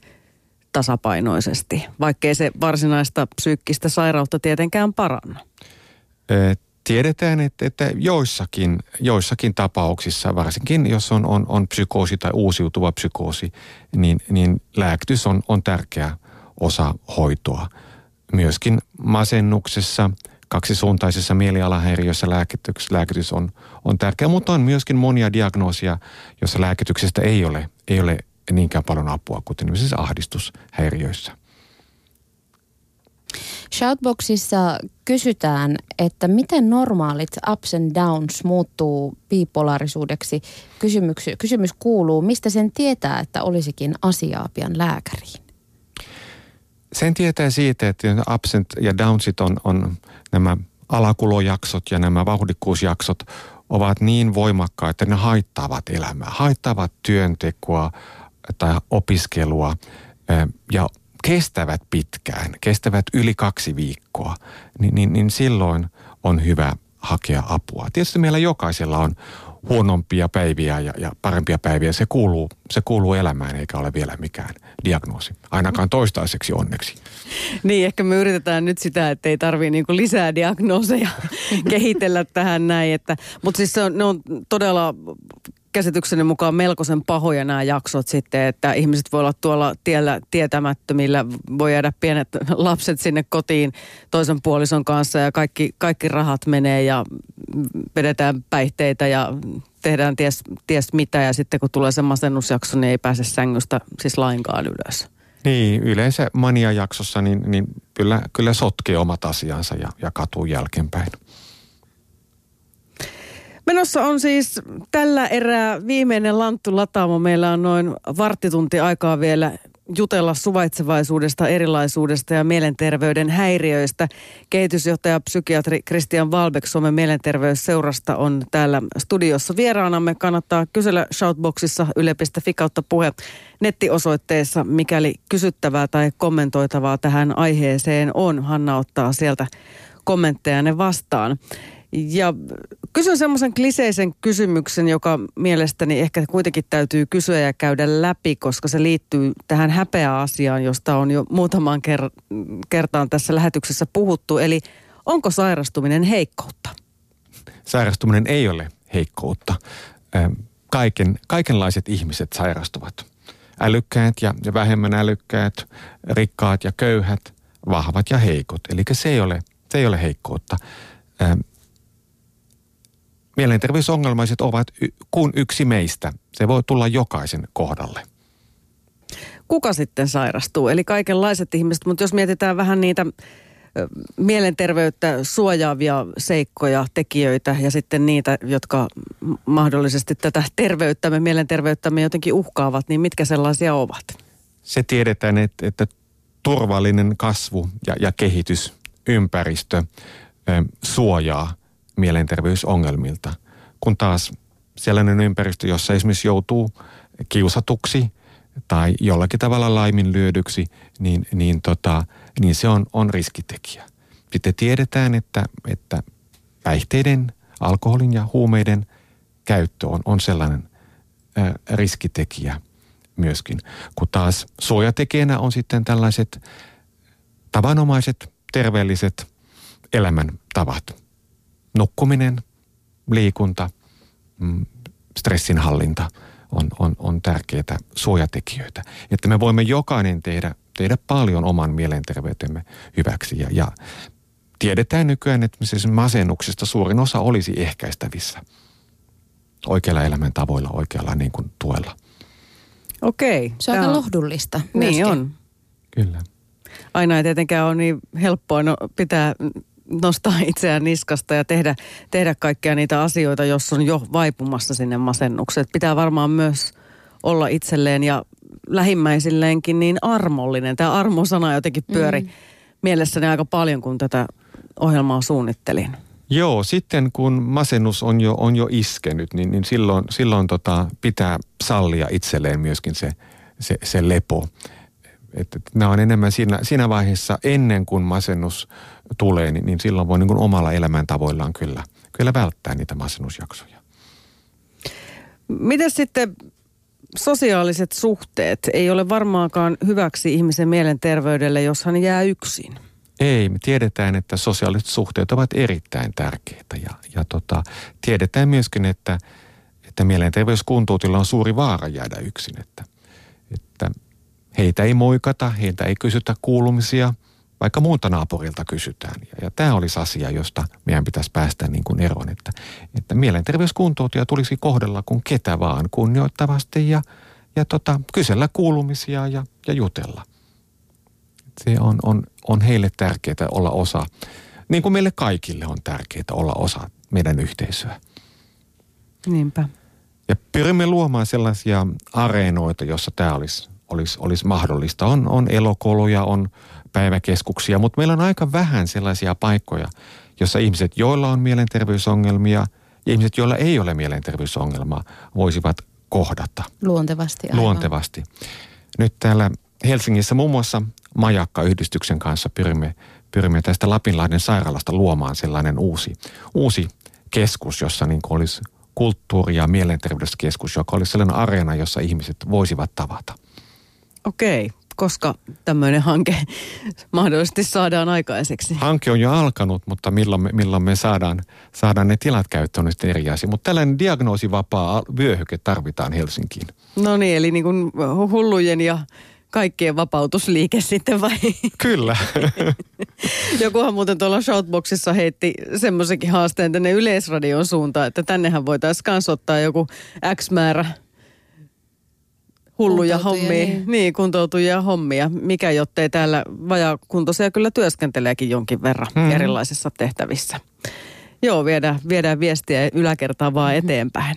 tasapainoisesti, vaikkei se varsinaista psyykkistä sairautta tietenkään paranna. Tiedetään, että, että joissakin, joissakin tapauksissa, varsinkin jos on, on, on psykoosi tai uusiutuva psykoosi, niin, niin lääkitys on, on tärkeä osa hoitoa. Myöskin masennuksessa – kaksisuuntaisessa mielialahäiriössä lääkitys, lääkitys on, on tärkeä, mutta on myöskin monia diagnoosia, joissa lääkityksestä ei ole, ei ole niinkään paljon apua, kuten esimerkiksi ahdistushäiriöissä. Shoutboxissa kysytään, että miten normaalit ups and downs muuttuu bipolarisuudeksi. Kysymys, kysymys kuuluu, mistä sen tietää, että olisikin asiaa pian lääkäriin? Sen tietää siitä, että absent ja downsit on, on nämä alakulojaksot ja nämä vauhdikkuusjaksot ovat niin voimakkaita, että ne haittaavat elämää, haittaavat työntekoa tai opiskelua ja kestävät pitkään, kestävät yli kaksi viikkoa, niin, niin, niin silloin on hyvä hakea apua. Tietysti meillä jokaisella on huonompia päiviä ja, ja parempia päiviä. Se kuuluu, se kuuluu elämään eikä ole vielä mikään diagnoosi. Ainakaan toistaiseksi onneksi. Niin, ehkä me yritetään nyt sitä, että ei tarvitse niinku lisää diagnooseja kehitellä tähän näin. Mutta siis se on, ne on todella käsitykseni mukaan melkoisen pahoja nämä jaksot sitten, että ihmiset voi olla tuolla tiellä tietämättömillä, voi jäädä pienet lapset sinne kotiin toisen puolison kanssa ja kaikki, kaikki rahat menee ja vedetään päihteitä ja tehdään ties, ties mitä ja sitten kun tulee se masennusjakso, niin ei pääse sängystä siis lainkaan ylös. Niin, yleensä mania-jaksossa niin, niin kyllä, kyllä sotkee omat asiansa ja, ja katuu jälkeenpäin. Menossa on siis tällä erää viimeinen Lanttu Lataamo. Meillä on noin varttitunti aikaa vielä jutella suvaitsevaisuudesta, erilaisuudesta ja mielenterveyden häiriöistä. Kehitysjohtaja psykiatri Christian Valbeck Suomen mielenterveysseurasta on täällä studiossa vieraanamme. Kannattaa kysellä Shoutboxissa yle.fi kautta puhe nettiosoitteessa, mikäli kysyttävää tai kommentoitavaa tähän aiheeseen on. Hanna ottaa sieltä kommentteja ne vastaan. Ja kysyn semmoisen kliseisen kysymyksen, joka mielestäni ehkä kuitenkin täytyy kysyä ja käydä läpi, koska se liittyy tähän häpeä-asiaan, josta on jo muutamaan ker- kertaan tässä lähetyksessä puhuttu. Eli onko sairastuminen heikkoutta? Sairastuminen ei ole heikkoutta. Kaiken, kaikenlaiset ihmiset sairastuvat. Älykkäät ja vähemmän älykkäät, rikkaat ja köyhät, vahvat ja heikot. Eli se ei ole, se ei ole heikkoutta mielenterveysongelmaiset ovat kuin yksi meistä. Se voi tulla jokaisen kohdalle. Kuka sitten sairastuu? Eli kaikenlaiset ihmiset, mutta jos mietitään vähän niitä mielenterveyttä suojaavia seikkoja, tekijöitä ja sitten niitä, jotka mahdollisesti tätä terveyttämme, mielenterveyttämme jotenkin uhkaavat, niin mitkä sellaisia ovat? Se tiedetään, että, että turvallinen kasvu ja, ja kehitysympäristö suojaa mielenterveysongelmilta, kun taas sellainen ympäristö, jossa esimerkiksi joutuu kiusatuksi tai jollakin tavalla laiminlyödyksi, niin, niin, tota, niin se on, on riskitekijä. Sitten tiedetään, että, että päihteiden, alkoholin ja huumeiden käyttö on, on sellainen ä, riskitekijä myöskin. Kun taas suojatekijänä on sitten tällaiset tavanomaiset, terveelliset elämäntavat nukkuminen, liikunta, mm, stressinhallinta on, on, on tärkeitä suojatekijöitä. Että me voimme jokainen tehdä, tehdä paljon oman mielenterveytemme hyväksi. Ja, ja tiedetään nykyään, että siis masennuksesta suurin osa olisi ehkäistävissä oikeilla elämäntavoilla, oikealla niin kuin tuella. Okei. Se on aika lohdullista myöskin. Niin on. Kyllä. Aina ei tietenkään ole niin helppoa no, pitää nostaa itseään niskasta ja tehdä, tehdä kaikkia niitä asioita, jos on jo vaipumassa sinne masennukseen. Pitää varmaan myös olla itselleen ja lähimmäisilleenkin niin armollinen. Tämä armosana jotenkin pyöri mm. mielessäni aika paljon, kun tätä ohjelmaa suunnittelin. Joo, sitten kun masennus on jo, on jo iskenyt, niin, niin silloin, silloin tota, pitää sallia itselleen myöskin se, se, se lepo. Että nämä on enemmän siinä, siinä vaiheessa ennen kuin masennus tulee, niin, niin silloin voi niin kuin omalla elämäntavoillaan kyllä, kyllä välttää niitä masennusjaksoja. Miten sitten sosiaaliset suhteet ei ole varmaankaan hyväksi ihmisen mielenterveydelle, jos hän jää yksin? Ei, me tiedetään, että sosiaaliset suhteet ovat erittäin tärkeitä ja, ja tota, tiedetään myöskin, että, että mielenterveyskuntoutilla on suuri vaara jäädä yksin, että heitä ei moikata, heiltä ei kysytä kuulumisia – vaikka muulta naapurilta kysytään. Ja, ja tämä olisi asia, josta meidän pitäisi päästä niin kuin eroon, että, että mielenterveyskuntoutuja tulisi kohdella kuin ketä vaan kunnioittavasti ja, ja tota, kysellä kuulumisia ja, ja jutella. Se on, on, on heille tärkeää olla osa, niin kuin meille kaikille on tärkeää olla osa meidän yhteisöä. Niinpä. Ja pyrimme luomaan sellaisia areenoita, jossa tämä olisi, olisi, olisi mahdollista. On, on elokoluja, on päiväkeskuksia, mutta meillä on aika vähän sellaisia paikkoja, jossa ihmiset, joilla on mielenterveysongelmia ja ihmiset, joilla ei ole mielenterveysongelmaa, voisivat kohdata. Luontevasti. Aivan. Luontevasti. Nyt täällä Helsingissä muun muassa Majakka-yhdistyksen kanssa pyrimme, pyrimme tästä Lapinlahden sairaalasta luomaan sellainen uusi, uusi keskus, jossa niin olisi kulttuuri- ja mielenterveyskeskus, joka olisi sellainen areena, jossa ihmiset voisivat tavata. Okei, koska tämmöinen hanke mahdollisesti saadaan aikaiseksi? Hanke on jo alkanut, mutta milloin me, milloin me saadaan, saadaan ne tilat käyttöön sitten eri asia. Mutta tällainen diagnoosivapaa vyöhyke tarvitaan Helsinkiin. No niin, eli niin kuin hullujen ja kaikkien vapautusliike sitten vai? Kyllä. Jokuhan muuten tuolla Shoutboxissa heitti semmoisenkin haasteen tänne Yleisradion suuntaan, että tännehän voitaisiin kans ottaa joku X määrä hulluja hommia, niin. niin kuntoutujia hommia. Mikä jottei täällä vajakuntoisia kyllä työskenteleekin jonkin verran hmm. erilaisissa tehtävissä. Joo, viedään, viedään viestiä yläkertaan vaan mm-hmm. eteenpäin.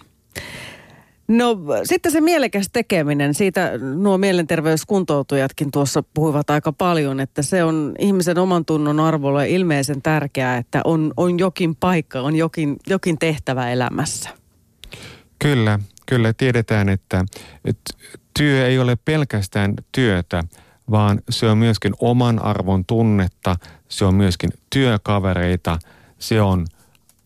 No sitten se mielekäs tekeminen, siitä nuo mielenterveyskuntoutujatkin tuossa puhuivat aika paljon, että se on ihmisen oman tunnon arvolle ilmeisen tärkeää, että on, on jokin paikka, on jokin, jokin tehtävä elämässä. Kyllä, kyllä tiedetään, että, että työ ei ole pelkästään työtä, vaan se on myöskin oman arvon tunnetta, se on myöskin työkavereita, se on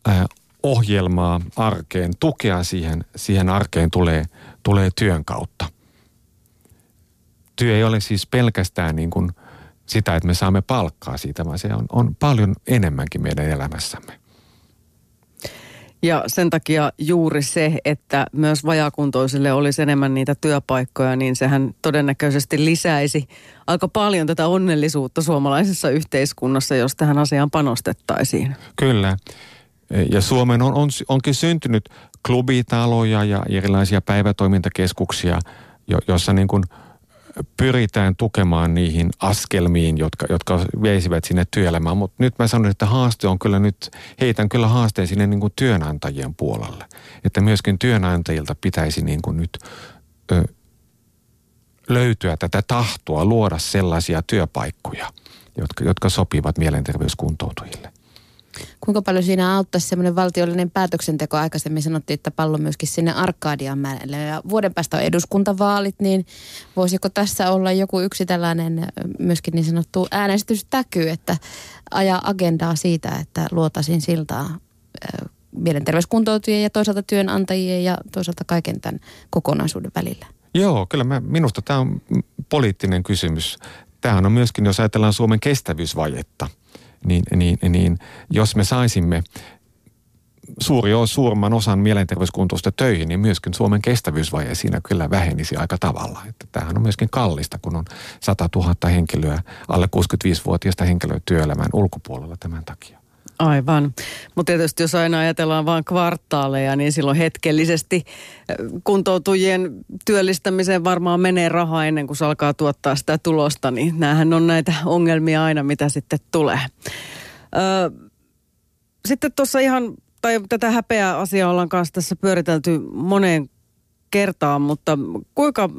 äh, ohjelmaa arkeen, tukea siihen, siihen arkeen tulee, tulee työn kautta. Työ ei ole siis pelkästään niin kuin sitä, että me saamme palkkaa siitä, vaan se on, on paljon enemmänkin meidän elämässämme. Ja sen takia juuri se, että myös vajakuntoisille olisi enemmän niitä työpaikkoja, niin sehän todennäköisesti lisäisi aika paljon tätä onnellisuutta suomalaisessa yhteiskunnassa, jos tähän asiaan panostettaisiin. Kyllä. Ja Suomen on, on, onkin syntynyt klubitaloja ja erilaisia päivätoimintakeskuksia, jo, jossa niin kuin pyritään tukemaan niihin askelmiin, jotka, jotka veisivät sinne työelämään. Mutta nyt mä sanon, että haaste on kyllä nyt, heitän kyllä haasteen sinne niin kuin työnantajien puolelle. Että myöskin työnantajilta pitäisi niin kuin nyt ö, löytyä tätä tahtoa luoda sellaisia työpaikkoja, jotka, jotka sopivat mielenterveyskuntoutujille. Kuinka paljon siinä auttaisi semmoinen valtiollinen päätöksenteko? Aikaisemmin sanottiin, että pallo myöskin sinne Arkadianmäelle. Ja vuoden päästä on eduskuntavaalit, niin voisiko tässä olla joku yksi tällainen myöskin niin sanottu äänestystäky, että ajaa agendaa siitä, että luotaisiin siltaa mielenterveyskuntoutujien ja toisaalta työnantajien ja toisaalta kaiken tämän kokonaisuuden välillä? Joo, kyllä mä, minusta tämä on poliittinen kysymys. Tämähän on myöskin, jos ajatellaan Suomen kestävyysvajetta – niin, niin, niin jos me saisimme suuri suurman osan mielenterveyskuntoista töihin, niin myöskin Suomen kestävyysvaje siinä kyllä vähenisi aika tavalla. Että tämähän on myöskin kallista, kun on 100 000 henkilöä, alle 65-vuotiaista henkilöä työelämän ulkopuolella tämän takia. Aivan. Mutta tietysti jos aina ajatellaan vain kvartaaleja, niin silloin hetkellisesti kuntoutujien työllistämiseen varmaan menee rahaa ennen kuin se alkaa tuottaa sitä tulosta. Niin näähän on näitä ongelmia aina, mitä sitten tulee. Ö, sitten tuossa ihan, tai tätä häpeää asiaa ollaan kanssa tässä pyöritelty moneen kertaan, mutta kuinka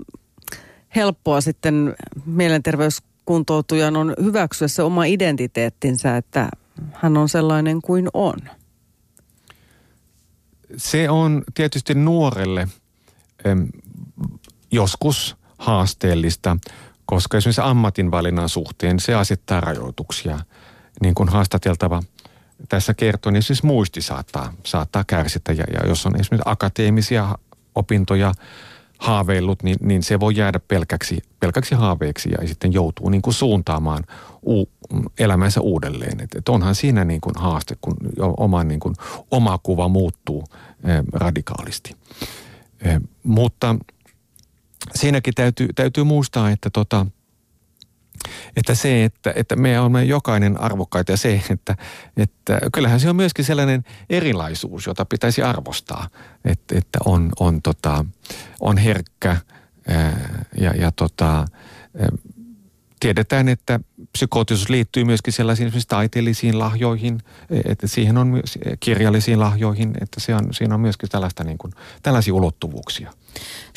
helppoa sitten mielenterveyskuntoutujan on hyväksyä se oma identiteettinsä, että hän on sellainen kuin on? Se on tietysti nuorelle joskus haasteellista, koska esimerkiksi ammatinvalinnan suhteen se asettaa rajoituksia. Niin kuin haastateltava tässä kertoo, niin siis muisti saattaa, saattaa kärsitä. Ja, ja jos on esimerkiksi akateemisia opintoja haaveillut, niin, niin se voi jäädä pelkäksi, pelkäksi haaveeksi ja sitten joutuu niin kuin suuntaamaan u, elämänsä uudelleen. Et, et onhan siinä niin kuin haaste, kun oma, niin kuin, oma kuva muuttuu eh, radikaalisti. Eh, mutta siinäkin täytyy, täytyy muistaa, että tota, että se, että, että me olemme jokainen arvokkaita ja se, että, että kyllähän se on myöskin sellainen erilaisuus, jota pitäisi arvostaa, että, että on, on, tota, on herkkä ää, ja, ja tota, tiedetään, että psykootisuus liittyy myöskin sellaisiin esimerkiksi taiteellisiin lahjoihin, että siihen on myös kirjallisiin lahjoihin, että se on, siinä on myöskin tällaista niin kuin, tällaisia ulottuvuuksia.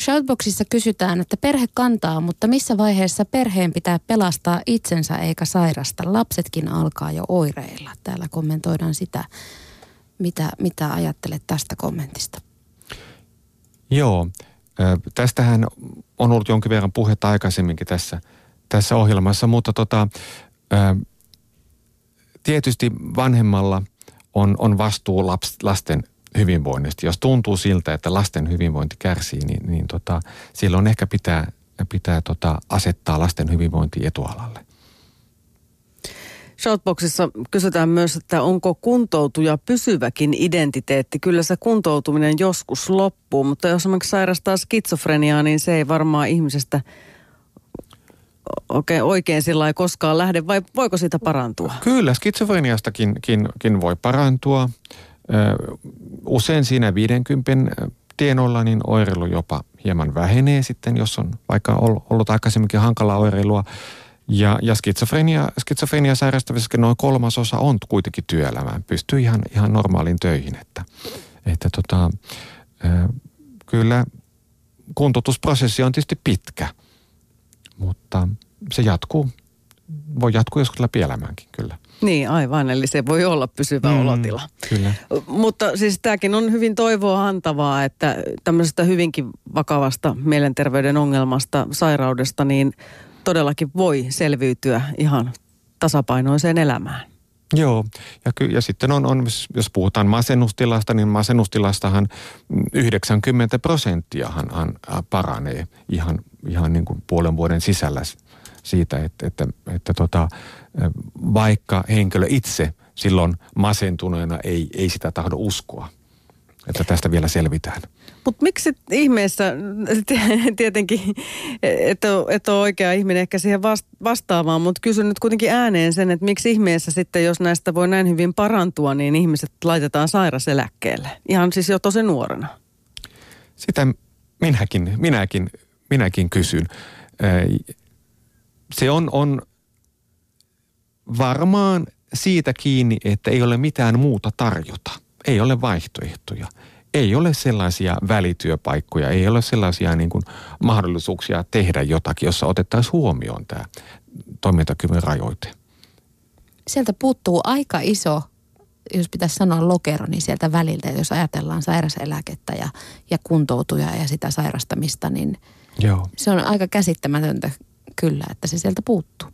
Shoutboxissa kysytään, että perhe kantaa, mutta missä vaiheessa perheen pitää pelastaa itsensä eikä sairasta? Lapsetkin alkaa jo oireilla. Täällä kommentoidaan sitä. Mitä, mitä ajattelet tästä kommentista? Joo, tästähän on ollut jonkin verran puhetta aikaisemminkin tässä – tässä ohjelmassa, mutta tota, tietysti vanhemmalla on, on vastuu lasten hyvinvoinnista. Jos tuntuu siltä, että lasten hyvinvointi kärsii, niin, niin tota, silloin ehkä pitää, pitää tota, asettaa lasten hyvinvointi etualalle. Shoutboxissa kysytään myös, että onko kuntoutuja pysyväkin identiteetti. Kyllä se kuntoutuminen joskus loppuu, mutta jos esimerkiksi sairastaa skitsofreniaa, niin se ei varmaan ihmisestä – oikein, oikein sillä koskaan lähde, vai voiko siitä parantua? Kyllä, skitsofreniastakin kin, kin voi parantua. Usein siinä 50 tienoilla niin oireilu jopa hieman vähenee sitten, jos on vaikka ollut aikaisemminkin hankalaa oireilua. Ja, ja skitsofrenia, skitsofrenia sairastavissakin noin kolmasosa on kuitenkin työelämään. Pystyy ihan, ihan normaaliin töihin. Että, että tota, kyllä kuntoutusprosessi on tietysti pitkä, mutta se jatkuu, voi jatkuu joskus läpi elämäänkin kyllä. Niin, aivan. Eli se voi olla pysyvä mm, olotila. Kyllä. Mutta siis tämäkin on hyvin toivoa antavaa, että tämmöisestä hyvinkin vakavasta mielenterveyden ongelmasta, sairaudesta, niin todellakin voi selviytyä ihan tasapainoiseen elämään. Joo, ja, ky- ja sitten on, on, jos puhutaan masennustilasta, niin masennustilastahan 90 prosenttiahan hän paranee ihan, ihan niin kuin puolen vuoden sisällä siitä, että, että, että tota, vaikka henkilö itse silloin masentuneena ei, ei sitä tahdo uskoa, että tästä vielä selvitään. Mutta miksi ihmeessä, tietenkin, että et ole oikea ihminen ehkä siihen vastaamaan, mutta kysyn nyt kuitenkin ääneen sen, että miksi ihmeessä sitten, jos näistä voi näin hyvin parantua, niin ihmiset laitetaan sairaseläkkeelle. Ihan siis jo tosi nuorena. Sitä minäkin, minäkin, minäkin kysyn. Se on, on varmaan siitä kiinni, että ei ole mitään muuta tarjota. Ei ole vaihtoehtoja ei ole sellaisia välityöpaikkoja, ei ole sellaisia niin kuin mahdollisuuksia tehdä jotakin, jossa otettaisiin huomioon tämä toimintakyvyn rajoite. Sieltä puuttuu aika iso, jos pitäisi sanoa lokero, niin sieltä väliltä, jos ajatellaan sairaseläkettä ja, ja kuntoutuja ja sitä sairastamista, niin Joo. se on aika käsittämätöntä kyllä, että se sieltä puuttuu.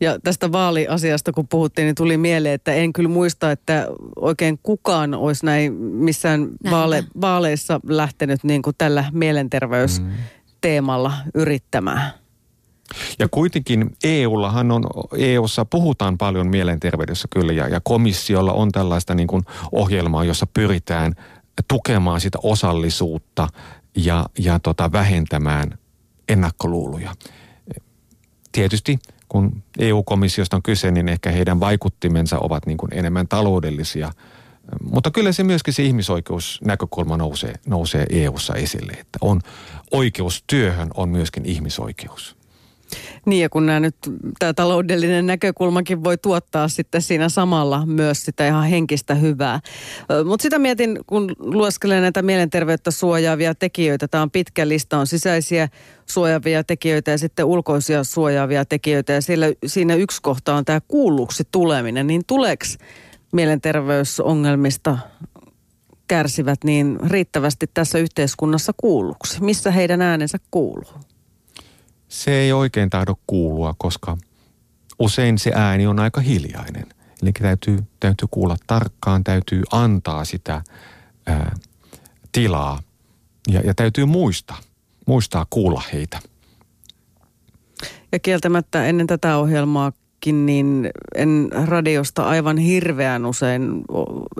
Ja tästä vaaliasiasta kun puhuttiin, niin tuli mieleen, että en kyllä muista, että oikein kukaan olisi näin missään vaale, vaaleissa lähtenyt niin kuin tällä mielenterveysteemalla yrittämään. Ja kuitenkin EUllahan on, EUssa puhutaan paljon mielenterveydessä kyllä ja, ja komissiolla on tällaista niin kuin ohjelmaa, jossa pyritään tukemaan sitä osallisuutta ja, ja tota vähentämään ennakkoluuluja. Tietysti kun EU-komissiosta on kyse, niin ehkä heidän vaikuttimensa ovat niin kuin enemmän taloudellisia. Mutta kyllä se myöskin se ihmisoikeusnäkökulma nousee, nousee EU-ssa esille, että on oikeus työhön on myöskin ihmisoikeus. Niin ja kun nämä nyt, tämä taloudellinen näkökulmakin voi tuottaa sitten siinä samalla myös sitä ihan henkistä hyvää. Mutta sitä mietin, kun lueskelen näitä mielenterveyttä suojaavia tekijöitä. Tämä on pitkä lista, on sisäisiä suojaavia tekijöitä ja sitten ulkoisia suojaavia tekijöitä. Ja siellä, siinä yksi kohta on tämä kuulluksi tuleminen. Niin tuleeko mielenterveysongelmista kärsivät niin riittävästi tässä yhteiskunnassa kuulluksi? Missä heidän äänensä kuuluu? Se ei oikein tahdo kuulua, koska usein se ääni on aika hiljainen. Eli täytyy, täytyy kuulla tarkkaan, täytyy antaa sitä ää, tilaa ja, ja täytyy muistaa, muistaa kuulla heitä. Ja kieltämättä ennen tätä ohjelmaakin, niin en radiosta aivan hirveän usein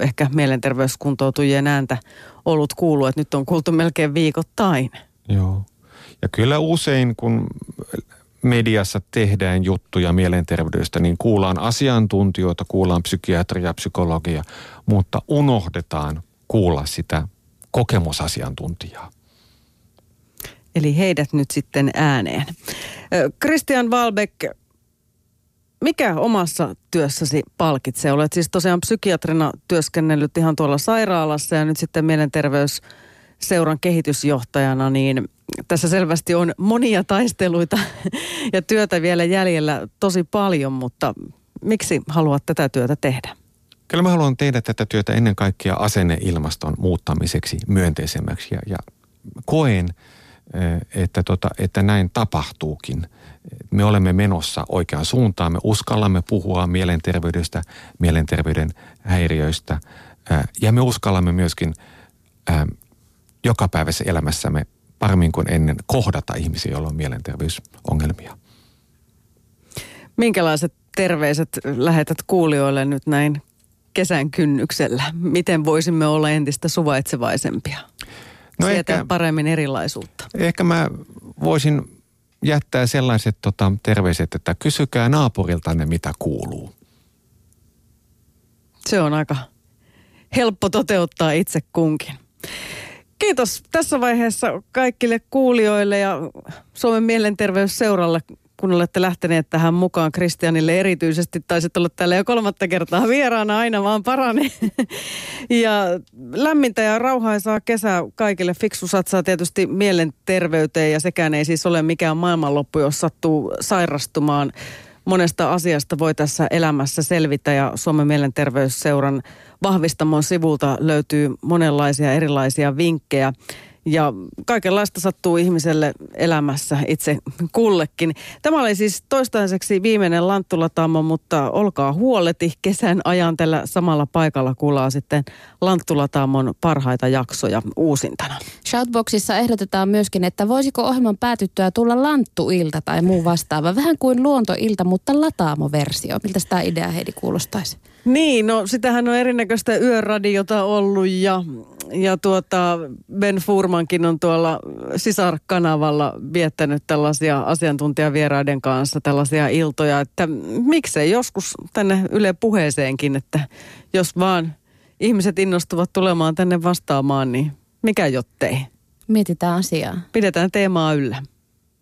ehkä mielenterveyskuntoutujien ääntä ollut kuullut, että nyt on kuultu melkein viikoittain. Joo. Ja kyllä usein, kun mediassa tehdään juttuja mielenterveydestä, niin kuullaan asiantuntijoita, kuullaan psykiatria, psykologia, mutta unohdetaan kuulla sitä kokemusasiantuntijaa. Eli heidät nyt sitten ääneen. Christian Valbeck, mikä omassa työssäsi palkitsee? Olet siis tosiaan psykiatrina työskennellyt ihan tuolla sairaalassa ja nyt sitten mielenterveysseuran kehitysjohtajana, niin tässä selvästi on monia taisteluita ja työtä vielä jäljellä tosi paljon, mutta miksi haluat tätä työtä tehdä? Kyllä mä haluan tehdä tätä työtä ennen kaikkea asenneilmaston muuttamiseksi myönteisemmäksi ja, ja koen, eh, että, tota, että näin tapahtuukin. Me olemme menossa oikeaan suuntaan, me uskallamme puhua mielenterveydestä, mielenterveyden häiriöistä eh, ja me uskallamme myöskin eh, jokapäiväisessä elämässämme paremmin kuin ennen kohdata ihmisiä, joilla on mielenterveysongelmia. Minkälaiset terveiset lähetät kuulijoille nyt näin kesän kynnyksellä? Miten voisimme olla entistä suvaitsevaisempia? No Sietää ehkä, paremmin erilaisuutta. Ehkä mä voisin jättää sellaiset tota, terveiset, että kysykää naapuriltanne mitä kuuluu. Se on aika helppo toteuttaa itse kunkin. Kiitos tässä vaiheessa kaikille kuulijoille ja Suomen mielenterveysseuralle kun olette lähteneet tähän mukaan. Kristianille erityisesti taisit olla täällä jo kolmatta kertaa vieraana, aina vaan parane. ja lämmintä ja rauhaisaa kesää kaikille. Fiksu satsaa tietysti mielenterveyteen ja sekään ei siis ole mikään maailmanloppu, jos sattuu sairastumaan monesta asiasta voi tässä elämässä selvitä ja Suomen mielenterveysseuran vahvistamon sivulta löytyy monenlaisia erilaisia vinkkejä. Ja kaikenlaista sattuu ihmiselle elämässä itse kullekin. Tämä oli siis toistaiseksi viimeinen Lanttulataamo, mutta olkaa huoleti. Kesän ajan tällä samalla paikalla kuullaan sitten Lanttulataamon parhaita jaksoja uusintana. Shoutboxissa ehdotetaan myöskin, että voisiko ohjelman päätyttyä tulla Lanttuilta tai muu vastaava. Vähän kuin luontoilta, mutta lataamoversio. Miltä tämä idea Heidi kuulostaisi? Niin, no sitähän on erinäköistä yöradiota ollut ja ja tuota, Ben Furmankin on tuolla sisarkanavalla viettänyt tällaisia asiantuntijavieraiden kanssa tällaisia iltoja, että miksei joskus tänne Yle puheeseenkin, että jos vaan ihmiset innostuvat tulemaan tänne vastaamaan, niin mikä jottei. Mietitään asiaa. Pidetään teemaa yllä.